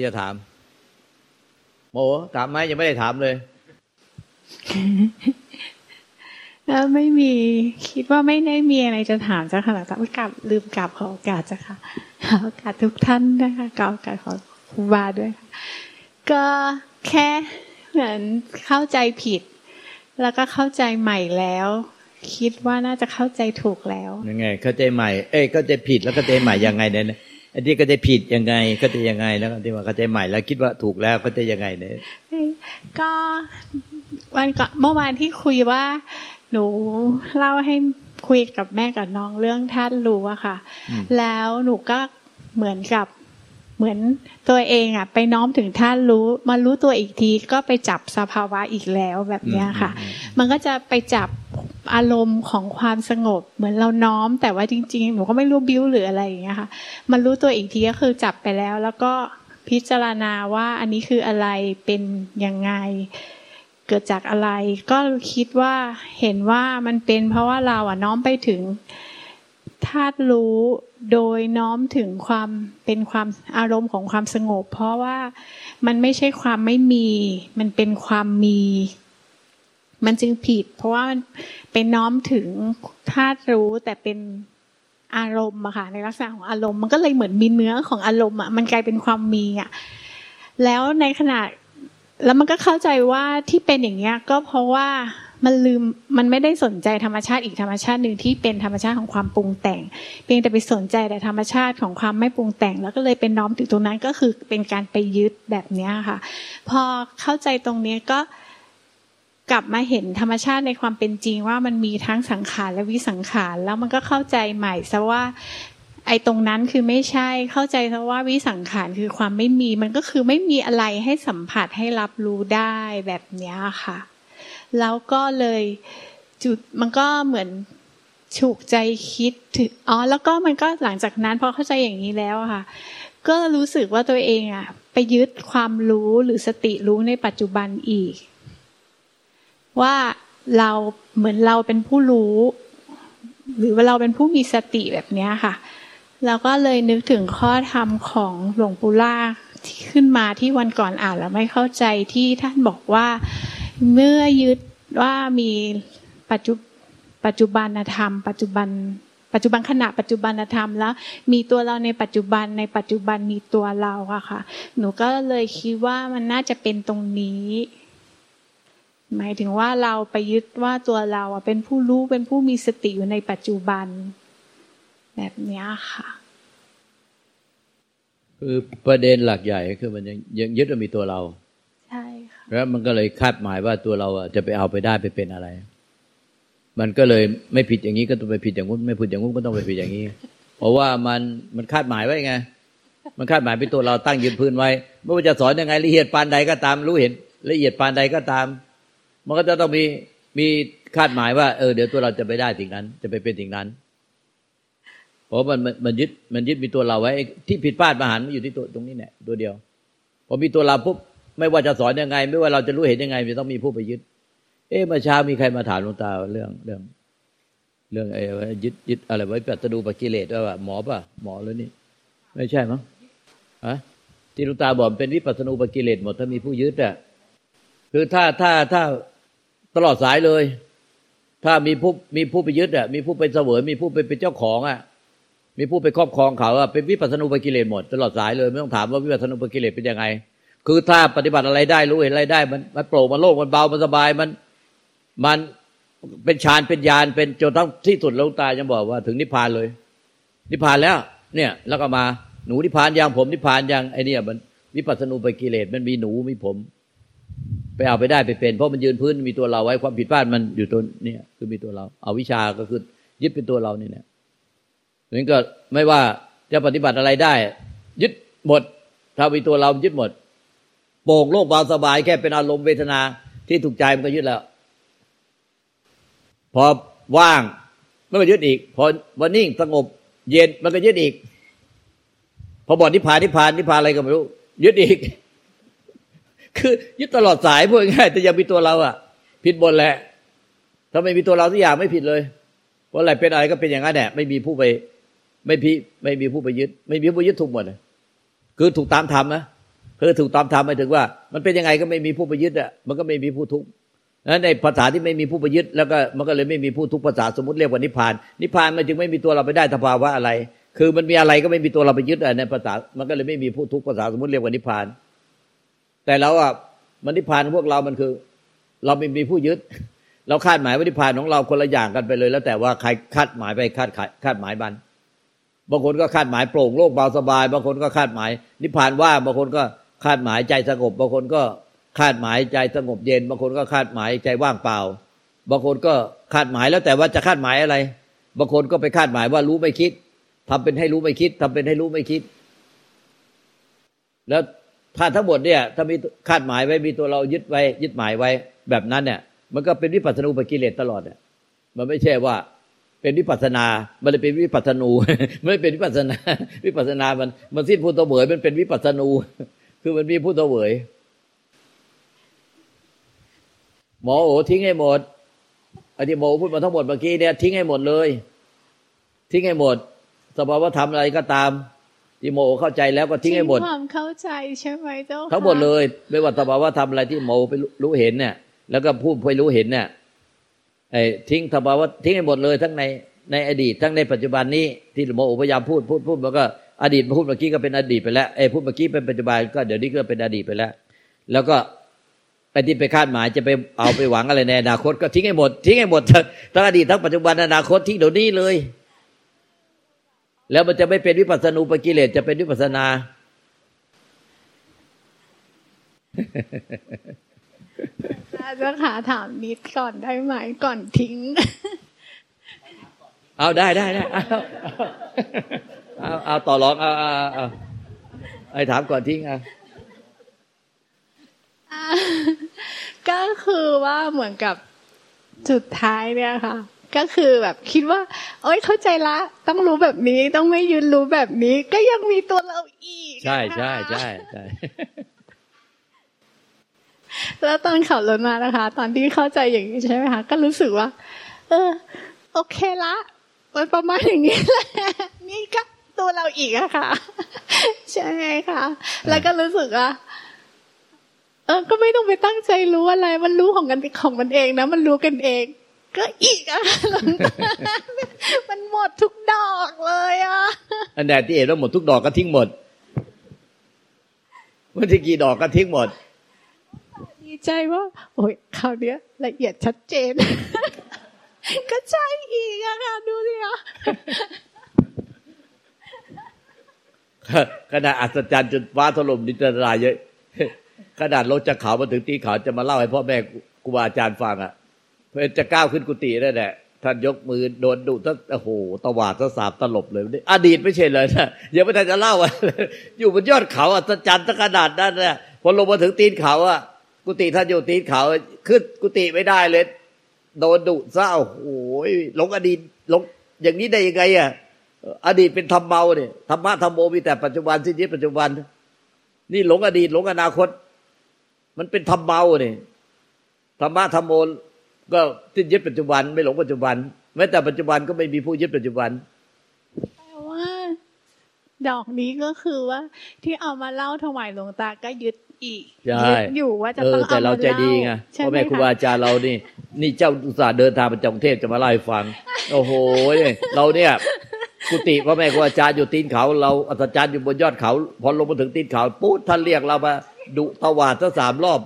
ไงใครที่จะถาม โมถามไหมยังไม่ได้ถามเลย แล้วไม่มีคิดว่าไม่ได้มีอะไรจะถามจ้ะค่ะหลังจากกลับลืมกลับขอโอกาสจ้ะค่ะขอโอกาสทุกท่านนะคะขอโอกาสขอครูบาด้วยค่ะก็แค่เหมือนเข้าใจผิด แล้วก็เข้าใจใหม่แล้ว คิดว่าน่าจะเข้าใจถูกแล้วยังไง เข้าใจใหม่ เอ้ยเข้าใจผิดแล้วเข้าใจใหม่ยังไงเนี่ย อันที่เข้าใจผิดยังไงเข้าใจยังไงแล้วที่ว่าเข้าใจใหม่แล้วคิดว่าถูกแล้วเข้าใจยังไงเนี่ยก็วันก่อนเมื่อวานที่คุยว่า หนูเล่าให้คุยกับแม่กับน้องเรื่องท่านรู้อะค่ะ แล้วหนูก็เหมือนกับ เหมือนตัวเองอะไปน้อมถึงท่านรู้มารู้ตัวอีกทีก็ไปจับสภาวะอีกแล้วแบบนี้ค่ะ มันก็จะไปจับอารมณ์ของความสงบ เหมือนเราน้อมแต่ว่าจริงๆหนูก็ไม่รู้บิ้วหรืออะไรอย่างเงี้ยค่ะ มันรู้ตัวอีกทีก็คือจับไปแล้ว แล้วก็พิจารณาว่าอันนี้คืออะไรเป็นยังไงเกิดจากอะไร ก็คิดว่าเห็นว่ามันเป็นเพราะว่าเราอะน้อมไปถึง ธาตุรู้โดยน้อมถึงความเป็นความอารมณ์ของความสงบ เพราะว่ามันไม่ใช่ความไม่มี มันเป็นความมี มันจึงผิด เพราะว่าเป็นน้อมถึงธาตุรู้แต่เป็นอารมณ์อะค่ะในลักษณะของอารมณ์มันก็เลยเหมือนมีเนื้อของอารมณ์อะมันกลายเป็นความมีอะแล้วในขณะแล้วมันก็เข้าใจว่าที่เป็นอย่างเงี้ยก็เพราะว่า มันลืมมันไม่ได้สนใจธรรมชาติอีกธรรมชาติหนึ่งที่เป็นธรรมชาติของความปรุงแต่ง เพียงแต่ไปสนใจแต่ธรรมชาติของความไม่ปรุงแต่ง แล้วก็เลยเป็นน้อมถึงตรงนั้นก็คือเป็นการไปยึดแบบนี้ค่ะ พอเข้าใจตรงนี้ก็กลับมาเห็นธรรมชาติในความเป็นจริงว่ามันมีทั้งสังขารและวิสังขาร แล้วมันก็เข้าใจใหม่ซะว่าไอ้ตรงนั้นคือไม่ใช่เข้าใจเพราะว่าวิสังขารคือความไม่มี มันก็คือไม่มีอะไรให้สัมผัสให้รับรู้ได้แบบนี้ค่ะ แล้วก็เลยจุดมันก็เหมือนฉุกใจคิดถึงอ๋อแล้วก็มันก็หลังจากนั้นพอเข้าใจอย่างนี้แล้วค่ะ ก็รู้สึกว่าตัวเองอะ ไปยึดความรู้หรือสติรู้ในปัจจุบันอีก ว่าเราเหมือนเราเป็นผู้รู้ หรือว่าเราเป็นผู้มีสติแบบนี้ค่ะแล้วก็เลยนึกถึงข้อธรรมของหลวงปู่ล่าที่ขึ้นมาที่วันก่อนอ่านแล้วไม่เข้าใจที่ท่านบอกว่า เมื่อยึดว่ามีปัจจุปัจจุบันธรรม ปัจจุบัน ปัจจุบันขณะปัจจุบันธรรมแล้ว มีตัวเราในปัจจุบันในปัจจุบันมีตัวเราอะค่ะ หนูก็เลยคิดว่ามันน่าจะเป็นตรงนี้ หมายถึงว่าเราไปยึดว่าตัวเราอะเป็นผู้รู้เป็นผู้มีสติอยู่ในปัจจุบัน แบบนี้ค่ะ คือประเด็นหลักใหญ่คือมันยังยังยึดว่ามีตัวเรา แล้วมันก็เลยคาดหมายว่าตัวเราจะไปเอาไปได้ไปเป็นอะไร มันก็เลยไม่ผิดอย่างนี้ก็ต้องไปผิดอย่างนู้นไม่ผิดอย่างนู้นก็ต้องไปผิดอย่างนี้ เพราะว่ามันมันคาดหมายไว้ไง มันคาดหมายเป็นตัวเราตั้งยืนพื้นไว้ไม่ว่าจะสอนยังไงละเอียดปานใดก็ตาม รู้เห็น ละเอียดปานใดก็ตาม มันก็จะต้องมีมีคาดหมายว่าเออเดี๋ยวตัวเราจะไปได้สิ่งนั้น จะไปเป็นสิ่งนั้น เพราะมันมันยึดมันยึดมีตัวเราไว้ที่ผิดพลาดมหันมันอยู่ที่ตัวตรงนี้เนี่ยตัวเดียวพอมีตัวเราปุ๊บ ไม่ว่าจะสอนยังไง ไม่ว่าเราจะรู้เห็นยังไงมันต้องมีผู้ไปยึด เอ๊ะเมื่อเช้ามีใครมาถามหลวงตาเรื่องเรื่อง เรื่องไอ้ยึดยึดอะไรไว้ปัตดูปกิเลสว่าหมอป่ะหมอแล้วนี่ ไม่ใช่มั้งฮะที่หลวงตาบอกเป็นวิปัสสนูปกิเลสหมดถ้ามีผู้ยึดอะคือถ้าถ้าถ้าตลอดสายเลย ถ้ามีผู้มีผู้ไปยึดอะมีผู้ไปเสวยมีผู้ไปเป็นเจ้าของอะมีผู้ไปครอบครองเขาอะเป็นวิปัสสนุปกิเลสหมด ตลอดสายเลยไม่ต้องถามว่าวิปัสสนุปกิเลสเป็นยังไง คือถ้าปฏิบัติอะไรได้รู้เห็นอะไรได้ มันมันโปร่งมันโล่งมันเบามันสบายมันมันเป็นฌานเป็นญาณเป็นจนทั้งที่สุดลงตายังบอกว่าถึงนิพพานเลย นิพพานแล้ว เนี่ย แล้วก็มาหนูนิพพานยังผมนิพพานยังไอเนี่ยมันวิปัสสนุปกิเลสมันมีหนูมีผม ไปเอาไปได้ไปเป็น เพราะมันยืนพื้นมีตัวเราไว้ความผิดพลาดมันอยู่ตัวเนี่ยคือมีตัวเรา เอาวิชาก็คือยึดเป็นตัวเรานี่เนี่ยนั้นก็ไม่ว่าจะปฏิบัติอะไรได้ ยึดหมดถ้ามีตัวเรายึดหมด โป่งโลกเบาสบายแค่เป็นอารมณ์เวทนาที่ถูกใจมันก็ยึดแล้ว พอว่างมันก็ยึดอีก พอวันนิ่งสงบ เย็นมันก็ยึดอีก พอบอกนิพพานนิพพานนิพพานอะไรก็ไม่รู้ ยึดอีก คือยึดตลอดสายพูดง่ายแต่ยังมีตัวเราอะ ผิดหมดแหละถ้าไม่มีตัวเราทุกอย่างไม่ผิดเลยเพราะอะไรเป็นอะไรก็เป็นอย่างนั้นแหละไม่มีผู้ไป ไม่พีไม่มีผู้ไปยึด ไม่มีผู้ยึดทุกหมดเลยคือถูกตามธรรมนะ คือถูกตามธรรมหมายถึงว่า มันเป็นยังไงก็ไม่มีผู้ไปยึดอะมันก็ไม่มีผู้ทุกข์นั้นในภาษาที่ไม่มีผู้ไปยึดแล้วก็มันก็เลยไม่มีผู้ทุกข์ภาษาสมมติเรียกว่านิพพาน นิพพานมันจึงไม่มีตัวเราไปได้สภาวะอะไร คือมันมีอะไรก็ไม่มีตัวเราไปยึดอะในภาษามันก็เลยไม่มีผู้ทุกข์ภาษาสมมติเรียกว่านิพพาน แต่เราอะมันนิพพานพวกเรามันคือ เราไม่มีผู้ยึด เราคาดหมายว่านิพพานของเราคนละอย่างกันไปเลย แล้วแต่ว่าใครคาดหมายไปคาดคาดหมายบันบางคนก็คาดหมายโปร่งโล่งเบาสบาย บางคนก็คาดหมาย นิพพานว่าบางคนก็ คาดหมายใจสงบบางคนก็คาดหมายใจสงบเย็น บางคนก็คาดหมายใจว่างเปล่า บางคนก็คาดหมายแล้วแต่ว่าจะคาดหมายอะไร บางคนก็ไปคาดหมายว่ารู้ไม่คิดทำเป็นให้รู้ไม่คิดทำเป็นให้รู้ไม่คิด แล้วถ้าทั้งหมดเนี่ย ถ้ามีคาดหมายไว้มีตัวเรายึดไว้ ยึดหมายไว้ แบบนั้นเนี่ย มันก็เป็นวิปัสสนูปกิเลสตลอดเนี่ยมันไม่ใช่ว่าเป็นวิปัสนา มันเลยเป็นวิปัสนู ไม่เป็นวิปัสนา วิปัสนา มัน มันสิ้นพุทธเบยมันเป็นวิปัสนู คือมันมีพุทธเบยหมอโอทิ้งให้หมดอธิโมพูดมาทั้งหมดเมื่อกี้เนี่ยทิ้งให้หมดเลย ทิ้งให้หมด สภาวะธรรมอะไรก็ตามที่โมเข้าใจแล้วก็ทิ้งให้หมดความเข้าใจใช่ไหมเจ้าทั้งหมดเลย ไม่ว่าสภาวะธรรมอะไรที่โมไปรู้เห็นเนี่ย แล้วก็พูดไปรู้เห็นเนี่ยไอ้ทิ้งสภาวะทิ้งให้หมดเลยทั้งในในอดีตทั้งในปัจจุบันนี้ที่โมพยายามพูดพูดพูดมันก็ อดีตมาพูดเมื่อกี้ก็เป็นอดีตไปแล้วไอ้พูดเมื่อกี้เป็นปัจจุบันก็เดี๋ยวนี้ก็เป็นอดีตไปแล้ว แล้วก็ไอ้ที่ไปคาดหมายจะไปเอาไปหวังอะไรในอนาคตก็ทิ้งให้หมดทิ้งให้หมดทั้งอดีตทั้งปัจจุบันอนาคตทิ้งเดี๋ยวนี้เลย แล้วมันจะไม่เป็นวิปัสสนูปกิเลสจะเป็นวิปัสนาจะขาถามนิดก่อนได้ไหมก่อนทิ้ง เอาได้ได้ได้เอา เอาต่อรองเอาเอาเอาไอ้ถามก่อนทิ้งอะก็คือว่าเหมือนกับสุดท้ายเนี่ยค่ะ ก็คือแบบคิดว่าโอ๊ยเข้าใจละ ต้องรู้แบบนี้ต้องไม่ยืนรู้แบบนี้ ก็ยังมีตัวเราอีก ใช่ใช่ใช่ใช่แล้วตอนขับรถมานะคะ ตอนที่เข้าใจอย่างนี้ใช่ไหมคะก็รู้สึกว่า เออ โอเคละมันประมาณอย่างนี้แหละนี่ก็ ตัวเราอีกอะค่ะ ใช่ไหมคะแล้วก็รู้สึกว่าเออ ก็ไม่ต้องไปตั้งใจรู้อะไร มันรู้ของกันของมันเองนะมันรู้กันเอง ก็อีกอะมันหมดทุกดอกเลยอะอันแดดที่เห็นว่าหมดทุกดอกก็ทิ้งหมดเมื่อที่กี่ดอกก็ทิ้งหมด ดีใจว่า โอ้ยคราวนี้ละเอียดชัดเจน ก็ใช่อีกอะค่ะ ดูสิคะ ขณะอัศจรรย์จนฟ้าถล่มดินละลายเยอะ ขนาดรถจะเขามาถึงตีเขาจะมาเล่าให้พ่อแม่ครูบาอาจารย์ฟังอะเพื่อจะก้าวขึ้นกุฏิได้แหละท่านยกมือโดนดุตั้งโอ้โหตวาดตสาบตลบเลยอดีตไม่ใช่เลยนะยังไม่ทันจะเล่าอะอยู่บนยอดเขาอัศจรรย์ตั้งขนาดนั้นนี่ยพอลงมาถึงตีนเขาอะกุฏิท่านอยู่ตีนเขาขึ้นกุฏิไม่ได้เลย โดนดุเศร้าโอ้ยหลงอดีตหลงอย่างนี้ได้ยังไงอะ อดีตเป็นธรรมเมาเนี่ยธรรมะธรรมโมมีแต่ปัจจุบันสิ้นยึดปัจจุบัน นี่หลงอดีตหลงอนาคต มันเป็นธรรมเมาเนี่ยธรรมะธรรมโมก็สิ้นยึดปัจจุบัน ไม่หลงปัจจุบันแม้แต่ปัจจุบันก็ไม่มีผู้ยึดปัจจุบันแปลว่า ดอกนี้ก็คือว่า ที่เอามาเล่าถวายหลวงตาก็ยึดอีกใช่อยู่ว่าจะต้องแต่เราใจดีไงพ่อแม่ครูบาอาจารย์เรานี่ นี่เจ้าอุตส่าห์เดินทางมาจากกรุงเทพจะมาเล่าให้ฟัง โอ้โหเราเนี่ย กุฏิพ่อแม่ครูอาจารย์อยู่ตีนเขาเราอาจารย์อยู่บนยอดเขา พอลงมาถึงตีนเขาปุ๊บท่านเรียกเรามาดุตวาดทั้งสามรอบ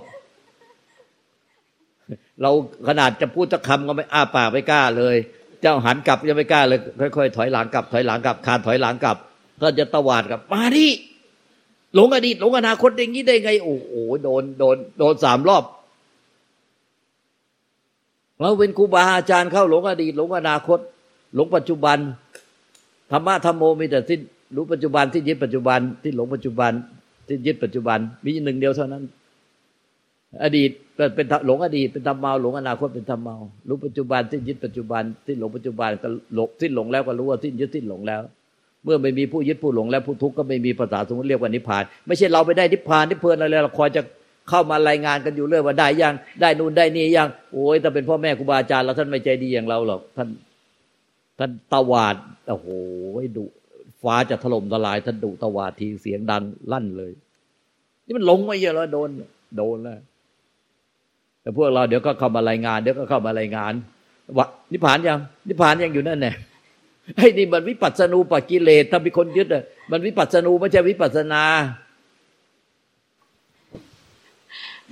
เราขนาดจะพูดจะคำก็ไม่อ้าปากไม่กล้าเลย เจ้าหันกลับยังไม่กล้าเลยค่อยๆถอยหลังกลับถอยหลังกลับคานถอยหลังกลับ ก็จะตวาดกับมาดิหลงอดีตหลงอนาคตอย่างนี้ได้ไง โอ้โหโดนโดนโดนสามรอบเราเป็นครูบาอาจารย์เข้าหลงอดีตหลงอนาคต หลงปัจจุบัน ธรรมะธรรมโมมีแต่สิ้นรู้ปัจจุบันที่ยึดปัจจุบันที่หลงปัจจุบันที่ยึดปัจจุบัน มีหนึ่งเดียวเท่านั้น อดีตเป็นหลงอดีตเป็นธรรมเมาหลงอนาคตเป็นธรรมเมารู้ปัจจุบันที่ยึดปัจจุบันที่หลงปัจจุบันก็หลงที่หลงแล้วก็รู้ว่าที่ยึดที่หลงแล้ว เมื่อไม่มีผู้ยึดผู้หลงและผู้ทุกข์ก็ไม่มีภาษาสมมติเรียกว่านิพพาน ไม่ใช่เราไปได้นิพพานนิพเพลินอะไรเราคอยจะเข้ามารายงานกันอยู่เรื่อยว่าได้ยังได้นู่นได้นี่ยังโอ้ยแต่เป็นพ่อแม่ครูบาอาจารย์เราท่านไม่ใจดีอย่างเราหรอกท่าน ท่านตวาดโอ้โหดุฟ้าจะถล่มทลายทันดุตวาดทีเสียงดังลั่นเลย นี่มันลงมาเยอะแล้วโดน โดนแล้วแต่พวกเราเดี๋ยวก็เข้ามารายงาน เดี๋ยวก็เข้ามารายงานว่านิพพานยังนิพพานยังอยู่นั่นแน่ไอ้นี่มันวิปัสสนูปกิเลสถ้ามีคนยึดอะมันวิปัสสนูไม่ใช่วิปัสสนา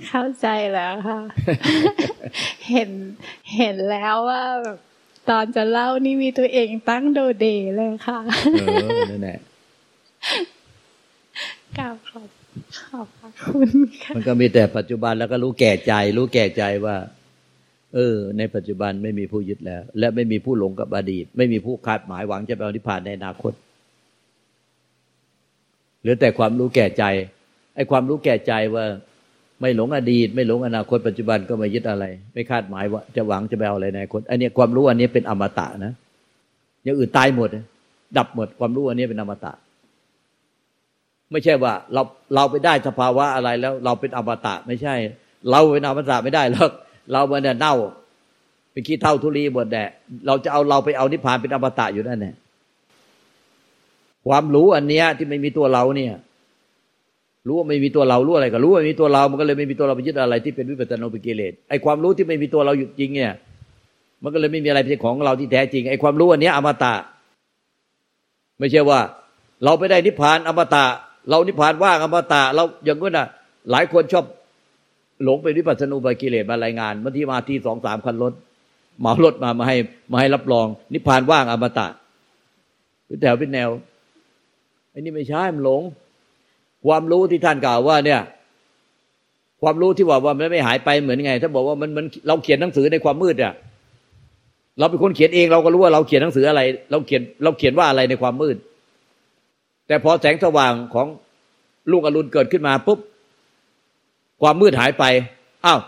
เข้าใจแล้วค่ะ เห็นเห็นแล้วว่าแบบ ตอนจะเล่านี่มีตัวเองตั้งโดเดเลยค่ะ เออ นั่นแหละกล่าวขอบขอบพระคุณค่ะมันก็มีแต่ปัจจุบันแล้วก็รู้แก่ใจ รู้แก่ใจว่า เออ ในปัจจุบันไม่มีผู้ยึดแล้ว และไม่มีผู้หลงกับอดีต ไม่มีผู้คาดหมายหวังจะไปเอานิพพานในอนาคตเหลือแต่ความรู้แก่ใจไอ้ความรู้แก่ใจว่า ไม่หลงอดีต ไม่หลงอนาคตปัจจุบันก็ไม่ยึดอะไร ไม่คาดหมายว่าจะหวังจะไปเอาอะไรในอนาคตอันนี้ความรู้อันนี้เป็นอมตะนะอย่างอื่นตายหมด ดับหมดความรู้อันนี้เป็นอมตะ ไม่ใช่ว่า เราเราไปได้สภาวะอะไรแล้ว เราเป็นอมตะ ไม่ใช่ เราเป็นอมตะไม่ได้หรอกเรามันเนี่ยเน่าเป็นขี้เท่าทุลีหมดแดะเราจะเอาเราไปเอานิพพานเป็นอมตะอยู่นั่นแหละความรู้อันเนี้ยที่ไม่มีตัวเราเนี่ย รู้ว่าไม่มีตัวเรารู้อะไรก็รู้ว่าไม่มีตัวเรา มันก็เลยไม่มีตัวเราไปยึดอะไรที่เป็นวิปัสสนาปิกิเลสไอ้ความรู้ที่ไม่มีตัวเราอยู่จริงเนี่ย มันก็เลยไม่มีอะไรเป็นของเราที่แท้จริงไอ้ความรู้อันนี้อมตะ ไม่ใช่ว่า เราไปได้นิพพานอมตะ เรานิพพานว่างอมตะ เราอย่างนั้นน่ะ หลายคนชอบหลงไปวิปัสสนูปกิเลสมารายงานบางทีมาทีสองสามคันรถเหมารถมามาให้มาให้รับรอง นิพพานว่างอมตะเป็นแถวเป็นแนวไอ้นี่ไม่ใช่มันหลง ความรู้ที่ท่านกล่าวว่าเนี่ย ความรู้ที่ว่าว่ามันไม่หายไปเหมือนไงถ้าบอกว่ามันมันเราเขียนหนังสือในความมืดอะเราเป็นคนเขียนเองเราก็รู้ว่าเราเขียนหนังสืออะไร เราเขียนเราเขียนว่าอะไรในความมืด แต่พอแสงสว่างของลูกอรุณเกิดขึ้นมาปุ๊บความมืดหายไปอ้าว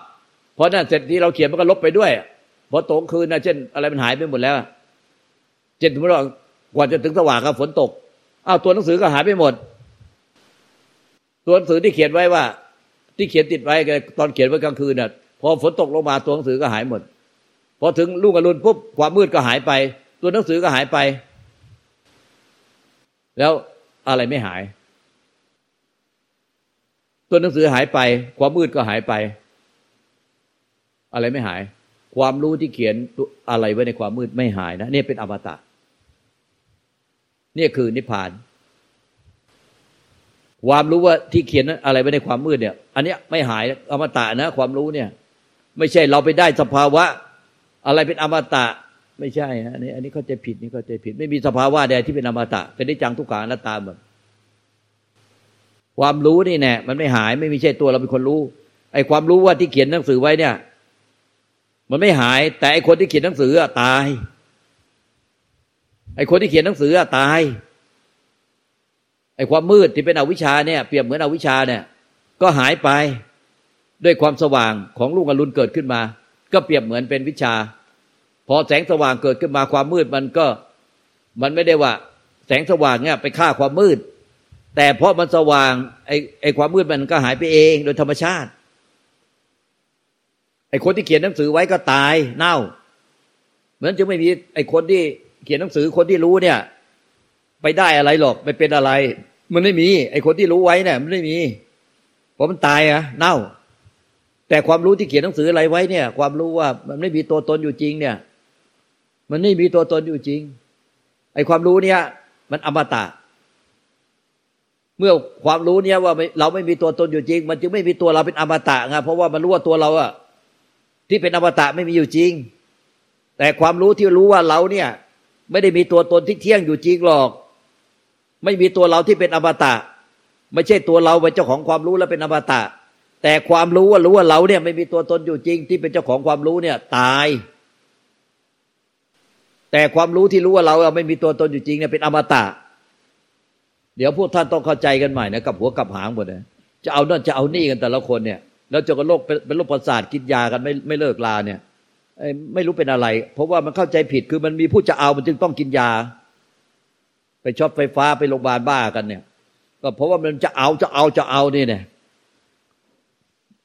พอนั่นเสร็จที่เราเขียนมันก็ลบไปด้วยพอตกคืนนะเช่น อะไรมันหายไปหมดแล้วเช่นสมมติว่ากว่าจะถึงสว่างก็ฝนตกอ้าวตัวหนังสือก็หายไปหมด ตัวหนังสือที่เขียนไว้ว่า ที่เขียนติดไว้ตอนเขียนไว้กลางคืนน่ะ พอฝนตกลงมาตัวหนังสือก็หายหมด พอถึงลูกอรุณปุ๊บความมืดก็หายไป ตัวหนังสือก็หายไป แล้วอะไรไม่หาย ตัวหนังสือหายไป ความมืดก็หายไป อะไรไม่หาย ความรู้ที่เขียนอะไรไว้ในความมืดไม่หายนะนี่เป็นอมตะนี่คือนิพพาน ความรู้ว่าที่เขียนอะไรไว้ในความมืดเนี่ย อันนี้ไม่หายอมตะนะ ความรู้เนี่ย ไม่ใช่เราไปได้สภาวะ อะไรเป็นอมตะ ไม่ใช่ฮะอันนี้ อันนี้เข้าใจผิดนี่เข้าใจผิด ไม่มีสภาวะใดที่เป็นอมตะ เป็นนิจังทุกขังอนัตตาหมดความรู้นี่แน่มันไม่หายไม่มีใช่ตัวเราเป็นคนรู้ ไอ้ความรู้ว่าที่เขียนหนังสือไว้เนี่ย มันไม่หาย แต่ไอ้คนที่เขียนหนังสืออะตาย ไอ้คนที่เขียนหนังสืออะตาย ไอ้ความมืดที่เป็นอวิชชาเนี่ยเปรียบเหมือนอวิชชาเนี่ย ก็หายไปด้วยความสว่างของลูกอรุณเกิดขึ้นมา ก็เปรียบเหมือนเป็นวิชา พอแสงสว่างเกิดขึ้นมาความมืดมันก็มันไม่ได้ว่า แสงสว่างเนี่ยไปฆ่าความมืด แต่เพราะมันสว่างไอ้ไอ้ความมืดมันก็หายไปเองโดยธรรมชาติไอ้คนที่เขียนหนังสือไว้ก็ตายเน่าเหมือนจะไม่มีไอ้คนที่เขียนหนังสือคนที่รู้เนี่ย ไปได้อะไรหรอกไม่เป็นอะไร มันไม่มี ไอคนที่รู้ไว้เนี่ยมันไม่มีเพราะมันตายอะเน่า แต่ความรู้ที่เขียนหนังสืออะไรไว้เนี่ย ความรู้ว่ามันไม่มีตัวตนอยู่จริง เนี่ย มันไม่มีตัวตนอยู่จริง ไอความรู้เนี่ย มันอมตะ เมื่อความรู้เนี่ยว่าเราไม่มีตัวตนอยู่จริง มันจึงไม่มีตัวเราเป็นอมตะไงเพราะว่ามันรู้ว่าตัวเราอะที่เป็นอมตะไม่มีอยู่จริง แต่ความรู้ที่รู้ว่าเราเนี่ย ไม่ได้มีตัวตนที่เที่ยงอยู่จริงหรอก ไม่มีตัวเราที่เป็นอมตะ ไม่ใช่ตัวเราเป็นเจ้าของความรู้แล้วเป็นอมตะ แต่ความรู้ว่ารู้ว่าเราเนี่ยไม่มีตัวตนอยู่จริง ที่เป็นเจ้าของความรู้เนี่ยตาย แต่ความรู้ที่รู้ว่าเราไม่มีตัวตนอยู่จริงเนี่ยเป็นอมตะ เดี๋ยวพวกท่านต้องเข้าใจกันใหม่นะกับหัวกับหางหมดนะจะเอานั่นจะเอานี่กันแต่ละคนเนี่ยแล้วจะก็โรคเป็นโรคประสาทกินยากันไม่ไม่เลิกลาเนี่ยไม่รู้เป็นอะไร เพราะว่ามันเข้าใจผิดคือมันมีผู้จะเอามันจึงต้องกินยา ไปช็อตไฟฟ้าไปโรงพยาบาลบ้ากันเนี่ย ก็เพราะว่ามันจะเอาจะเอาจะเอานี่เนี่ย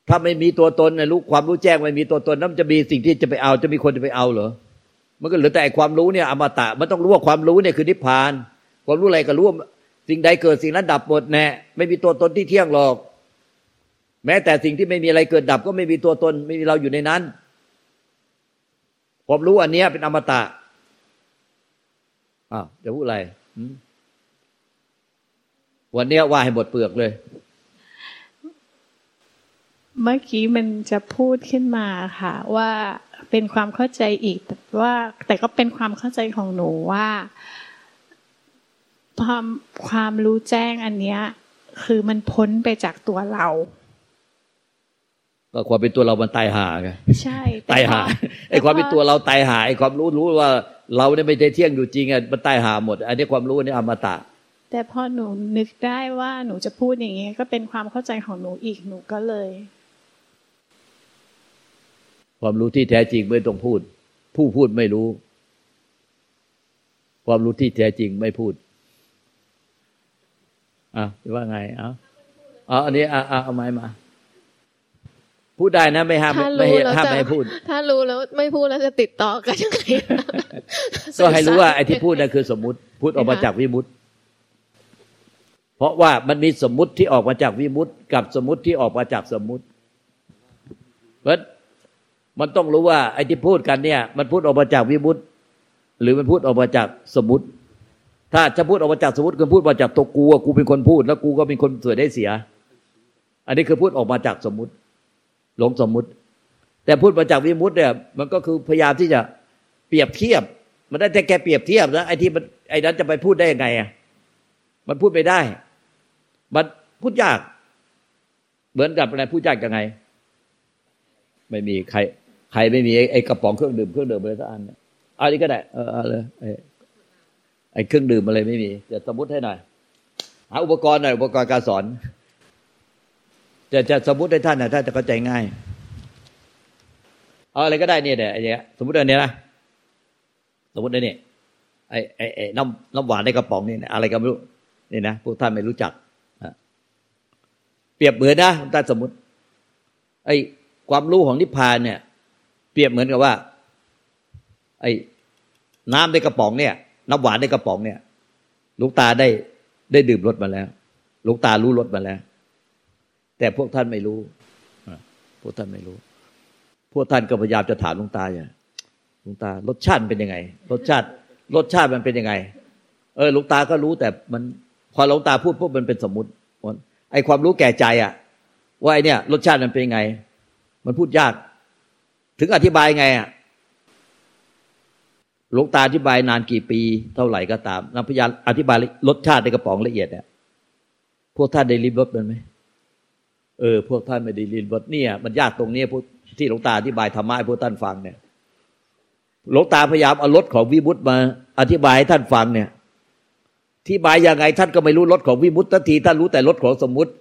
ถ้าไม่มีตัวตนในรู้ความรู้แจ้งไม่มีตัวตนนั้นจะมีสิ่งที่จะไปเอาจะมีคนจะไปเอาเหรอมันก็เหลือแต่ความรู้เนี่ยอมตะมันต้องรู้ว่าความรู้เนี่ยคือนิพพานคความรู้อะไรก็รู้สิ่งใดเกิดสิ่งนั้นดับหมดแน่ไม่มีตัวตนที่เที่ยงหรอก แม้แต่สิ่งที่ไม่มีอะไรเกิดดับ ก็ไม่มีตัวตนไม่มีเราอยู่ในนั้น ความรู้อันนี้เป็นอมตะอ้าวจะพูดอะไร วันนี้ว่าให้หมดเปลือกเลย เมื่อกี้มันจะพูดขึ้นมาค่ะ ว่าเป็นความเข้าใจอีกว่าแต่ก็เป็นความเข้าใจของหนูว่าความความรู้แจ้งอันเนี้ย คือมันพ้นไปจากตัวเราก็ความเป็นตัวเรามันตายหาไงใช่ตายหาไอ้ความเป็นตัวเราตายหาไอ้ความรู้รู้ว่า เราเนี่ยไม่ได้เที่ยงอยู่จริงอะมันตายหาหมด อันนี้ความรู้นี่อมตะ แต่พอหนูนึกได้ว่าหนูจะพูดอย่างเงี้ยก็เป็นความเข้าใจของหนูอีกหนูก็เลย ความรู้ที่แท้จริงไม่ต้องพูด ผู้พูดไม่รู้ ความรู้ที่แท้จริงไม่พูดอะว่าไงเอาอ๋ออันนี้อะเอาไม้มา พูดได้นะไม่ห้ามไม่ห้ามไม่พูด ถ้ารู้แล้วไม่พูดแล้วจะติดต่อกันยังไงก็ให้รู้ว่าไอ้ที่พูดนั่นคือสมมุติพูดออกมาจากวิมุตเพราะว่ามันมีสมมุติที่ออกมาจากวิมุตกับสมมุติที่ออกมาจากสมมุติเพราะมันต้องรู้ว่าไอ้ที่พูดกันเนี่ย มันพูดออกมาจากวิมุตหรือมันพูดออกมาจากสมมุติ ถ้าจะพูดออกมาจากสมมติคือพูดมาจากตัวกูกูเป็นคนพูด แล้วกูก็เป็นคนเสียได้เสีย อันนี้คือพูดออกมาจากสมมุติ หลงสมมุติ แต่พูดมาจากวิมุตเนี่ย มันก็คือพยายามที่จะเปรียบเทียบ มันได้แต่แกเปรียบเทียบนะไอ้ที่มันไอ้นั้นจะไปพูดได้ยังไงอะมันพูดไม่ได้ มันพูดยาก เหมือนกับอะไรพูดยากยังไง ไม่มีใคร ใครไม่มีไอ้กระป๋องเครื่องดื่มเครื่องดื่มอะไรสักอันเอานี้ก็ได้เออเลยไอ้เครื่องดื่มอะไรไม่มีจะสมมติให้หน่อยหาอุปกรณ์หน่อยอุปกรณ์การสอน จะจะสมมติให้ท่านนะท่านจะเข้าใจง่ายเอาอะไรก็ได้เนี่ยเดี๋ยวไอ้เนี้ยสมมติอันนี้นะสมมติอันนี้ไอ้ไอ้ไอ้น้ำน้ำหวานในกระป๋องนี่อะไรก็ไม่รู้นี่นะพวกท่านไม่รู้จักเปรียบเหมือนนะท่านสมมติ ไอ้ความรู้ของนิพพานเนี่ย เปรียบเหมือนกับว่า ไอ้น้ำในกระป๋องเนี่ย น้ำหวานในกระป๋องเนี่ยลูกตาได้ได้ดื่มรสมาแล้วลูกตารู้รสมาแล้ว แต่พวกท่านไม่รู้พวกท่านไม่รู้ พวกท่านก็พยายามจะถามลุงตาอย่างลุงตารสชาติเป็นยังไง รสชาติ รสชาติมันเป็นยังไง เออลุงตาก็รู้แต่มัน พอลุงตาพูดพวกมันเป็นสมมติไอความรู้แก่ใจอะว่าไอเนี่ย รสชาติมันเป็นยังไง มันพูดยาก ถึงอธิบายไงอะหลวงตาอธิบายนานกี่ปี เท่าไหร่ก็ตามนักพยานอธิบายรสชาติในกระป๋องละเอียดเนี่ยพวกท่านได้ริมรสมันไหม เออ พวกท่านไม่ได้เรียนบทเนี่ย มันยากตรงนี้พวกที่หลวงตาอธิบายธรรมะให้พวกท่านฟังเนี่ยหลวงตาพยายามเอารถของวิมุตมา อธิบายให้ท่านฟังเนี่ยที่บายยังไงท่านก็ไม่รู้รถของวิมุตทีท่านรู้แต่รถของสมมุติ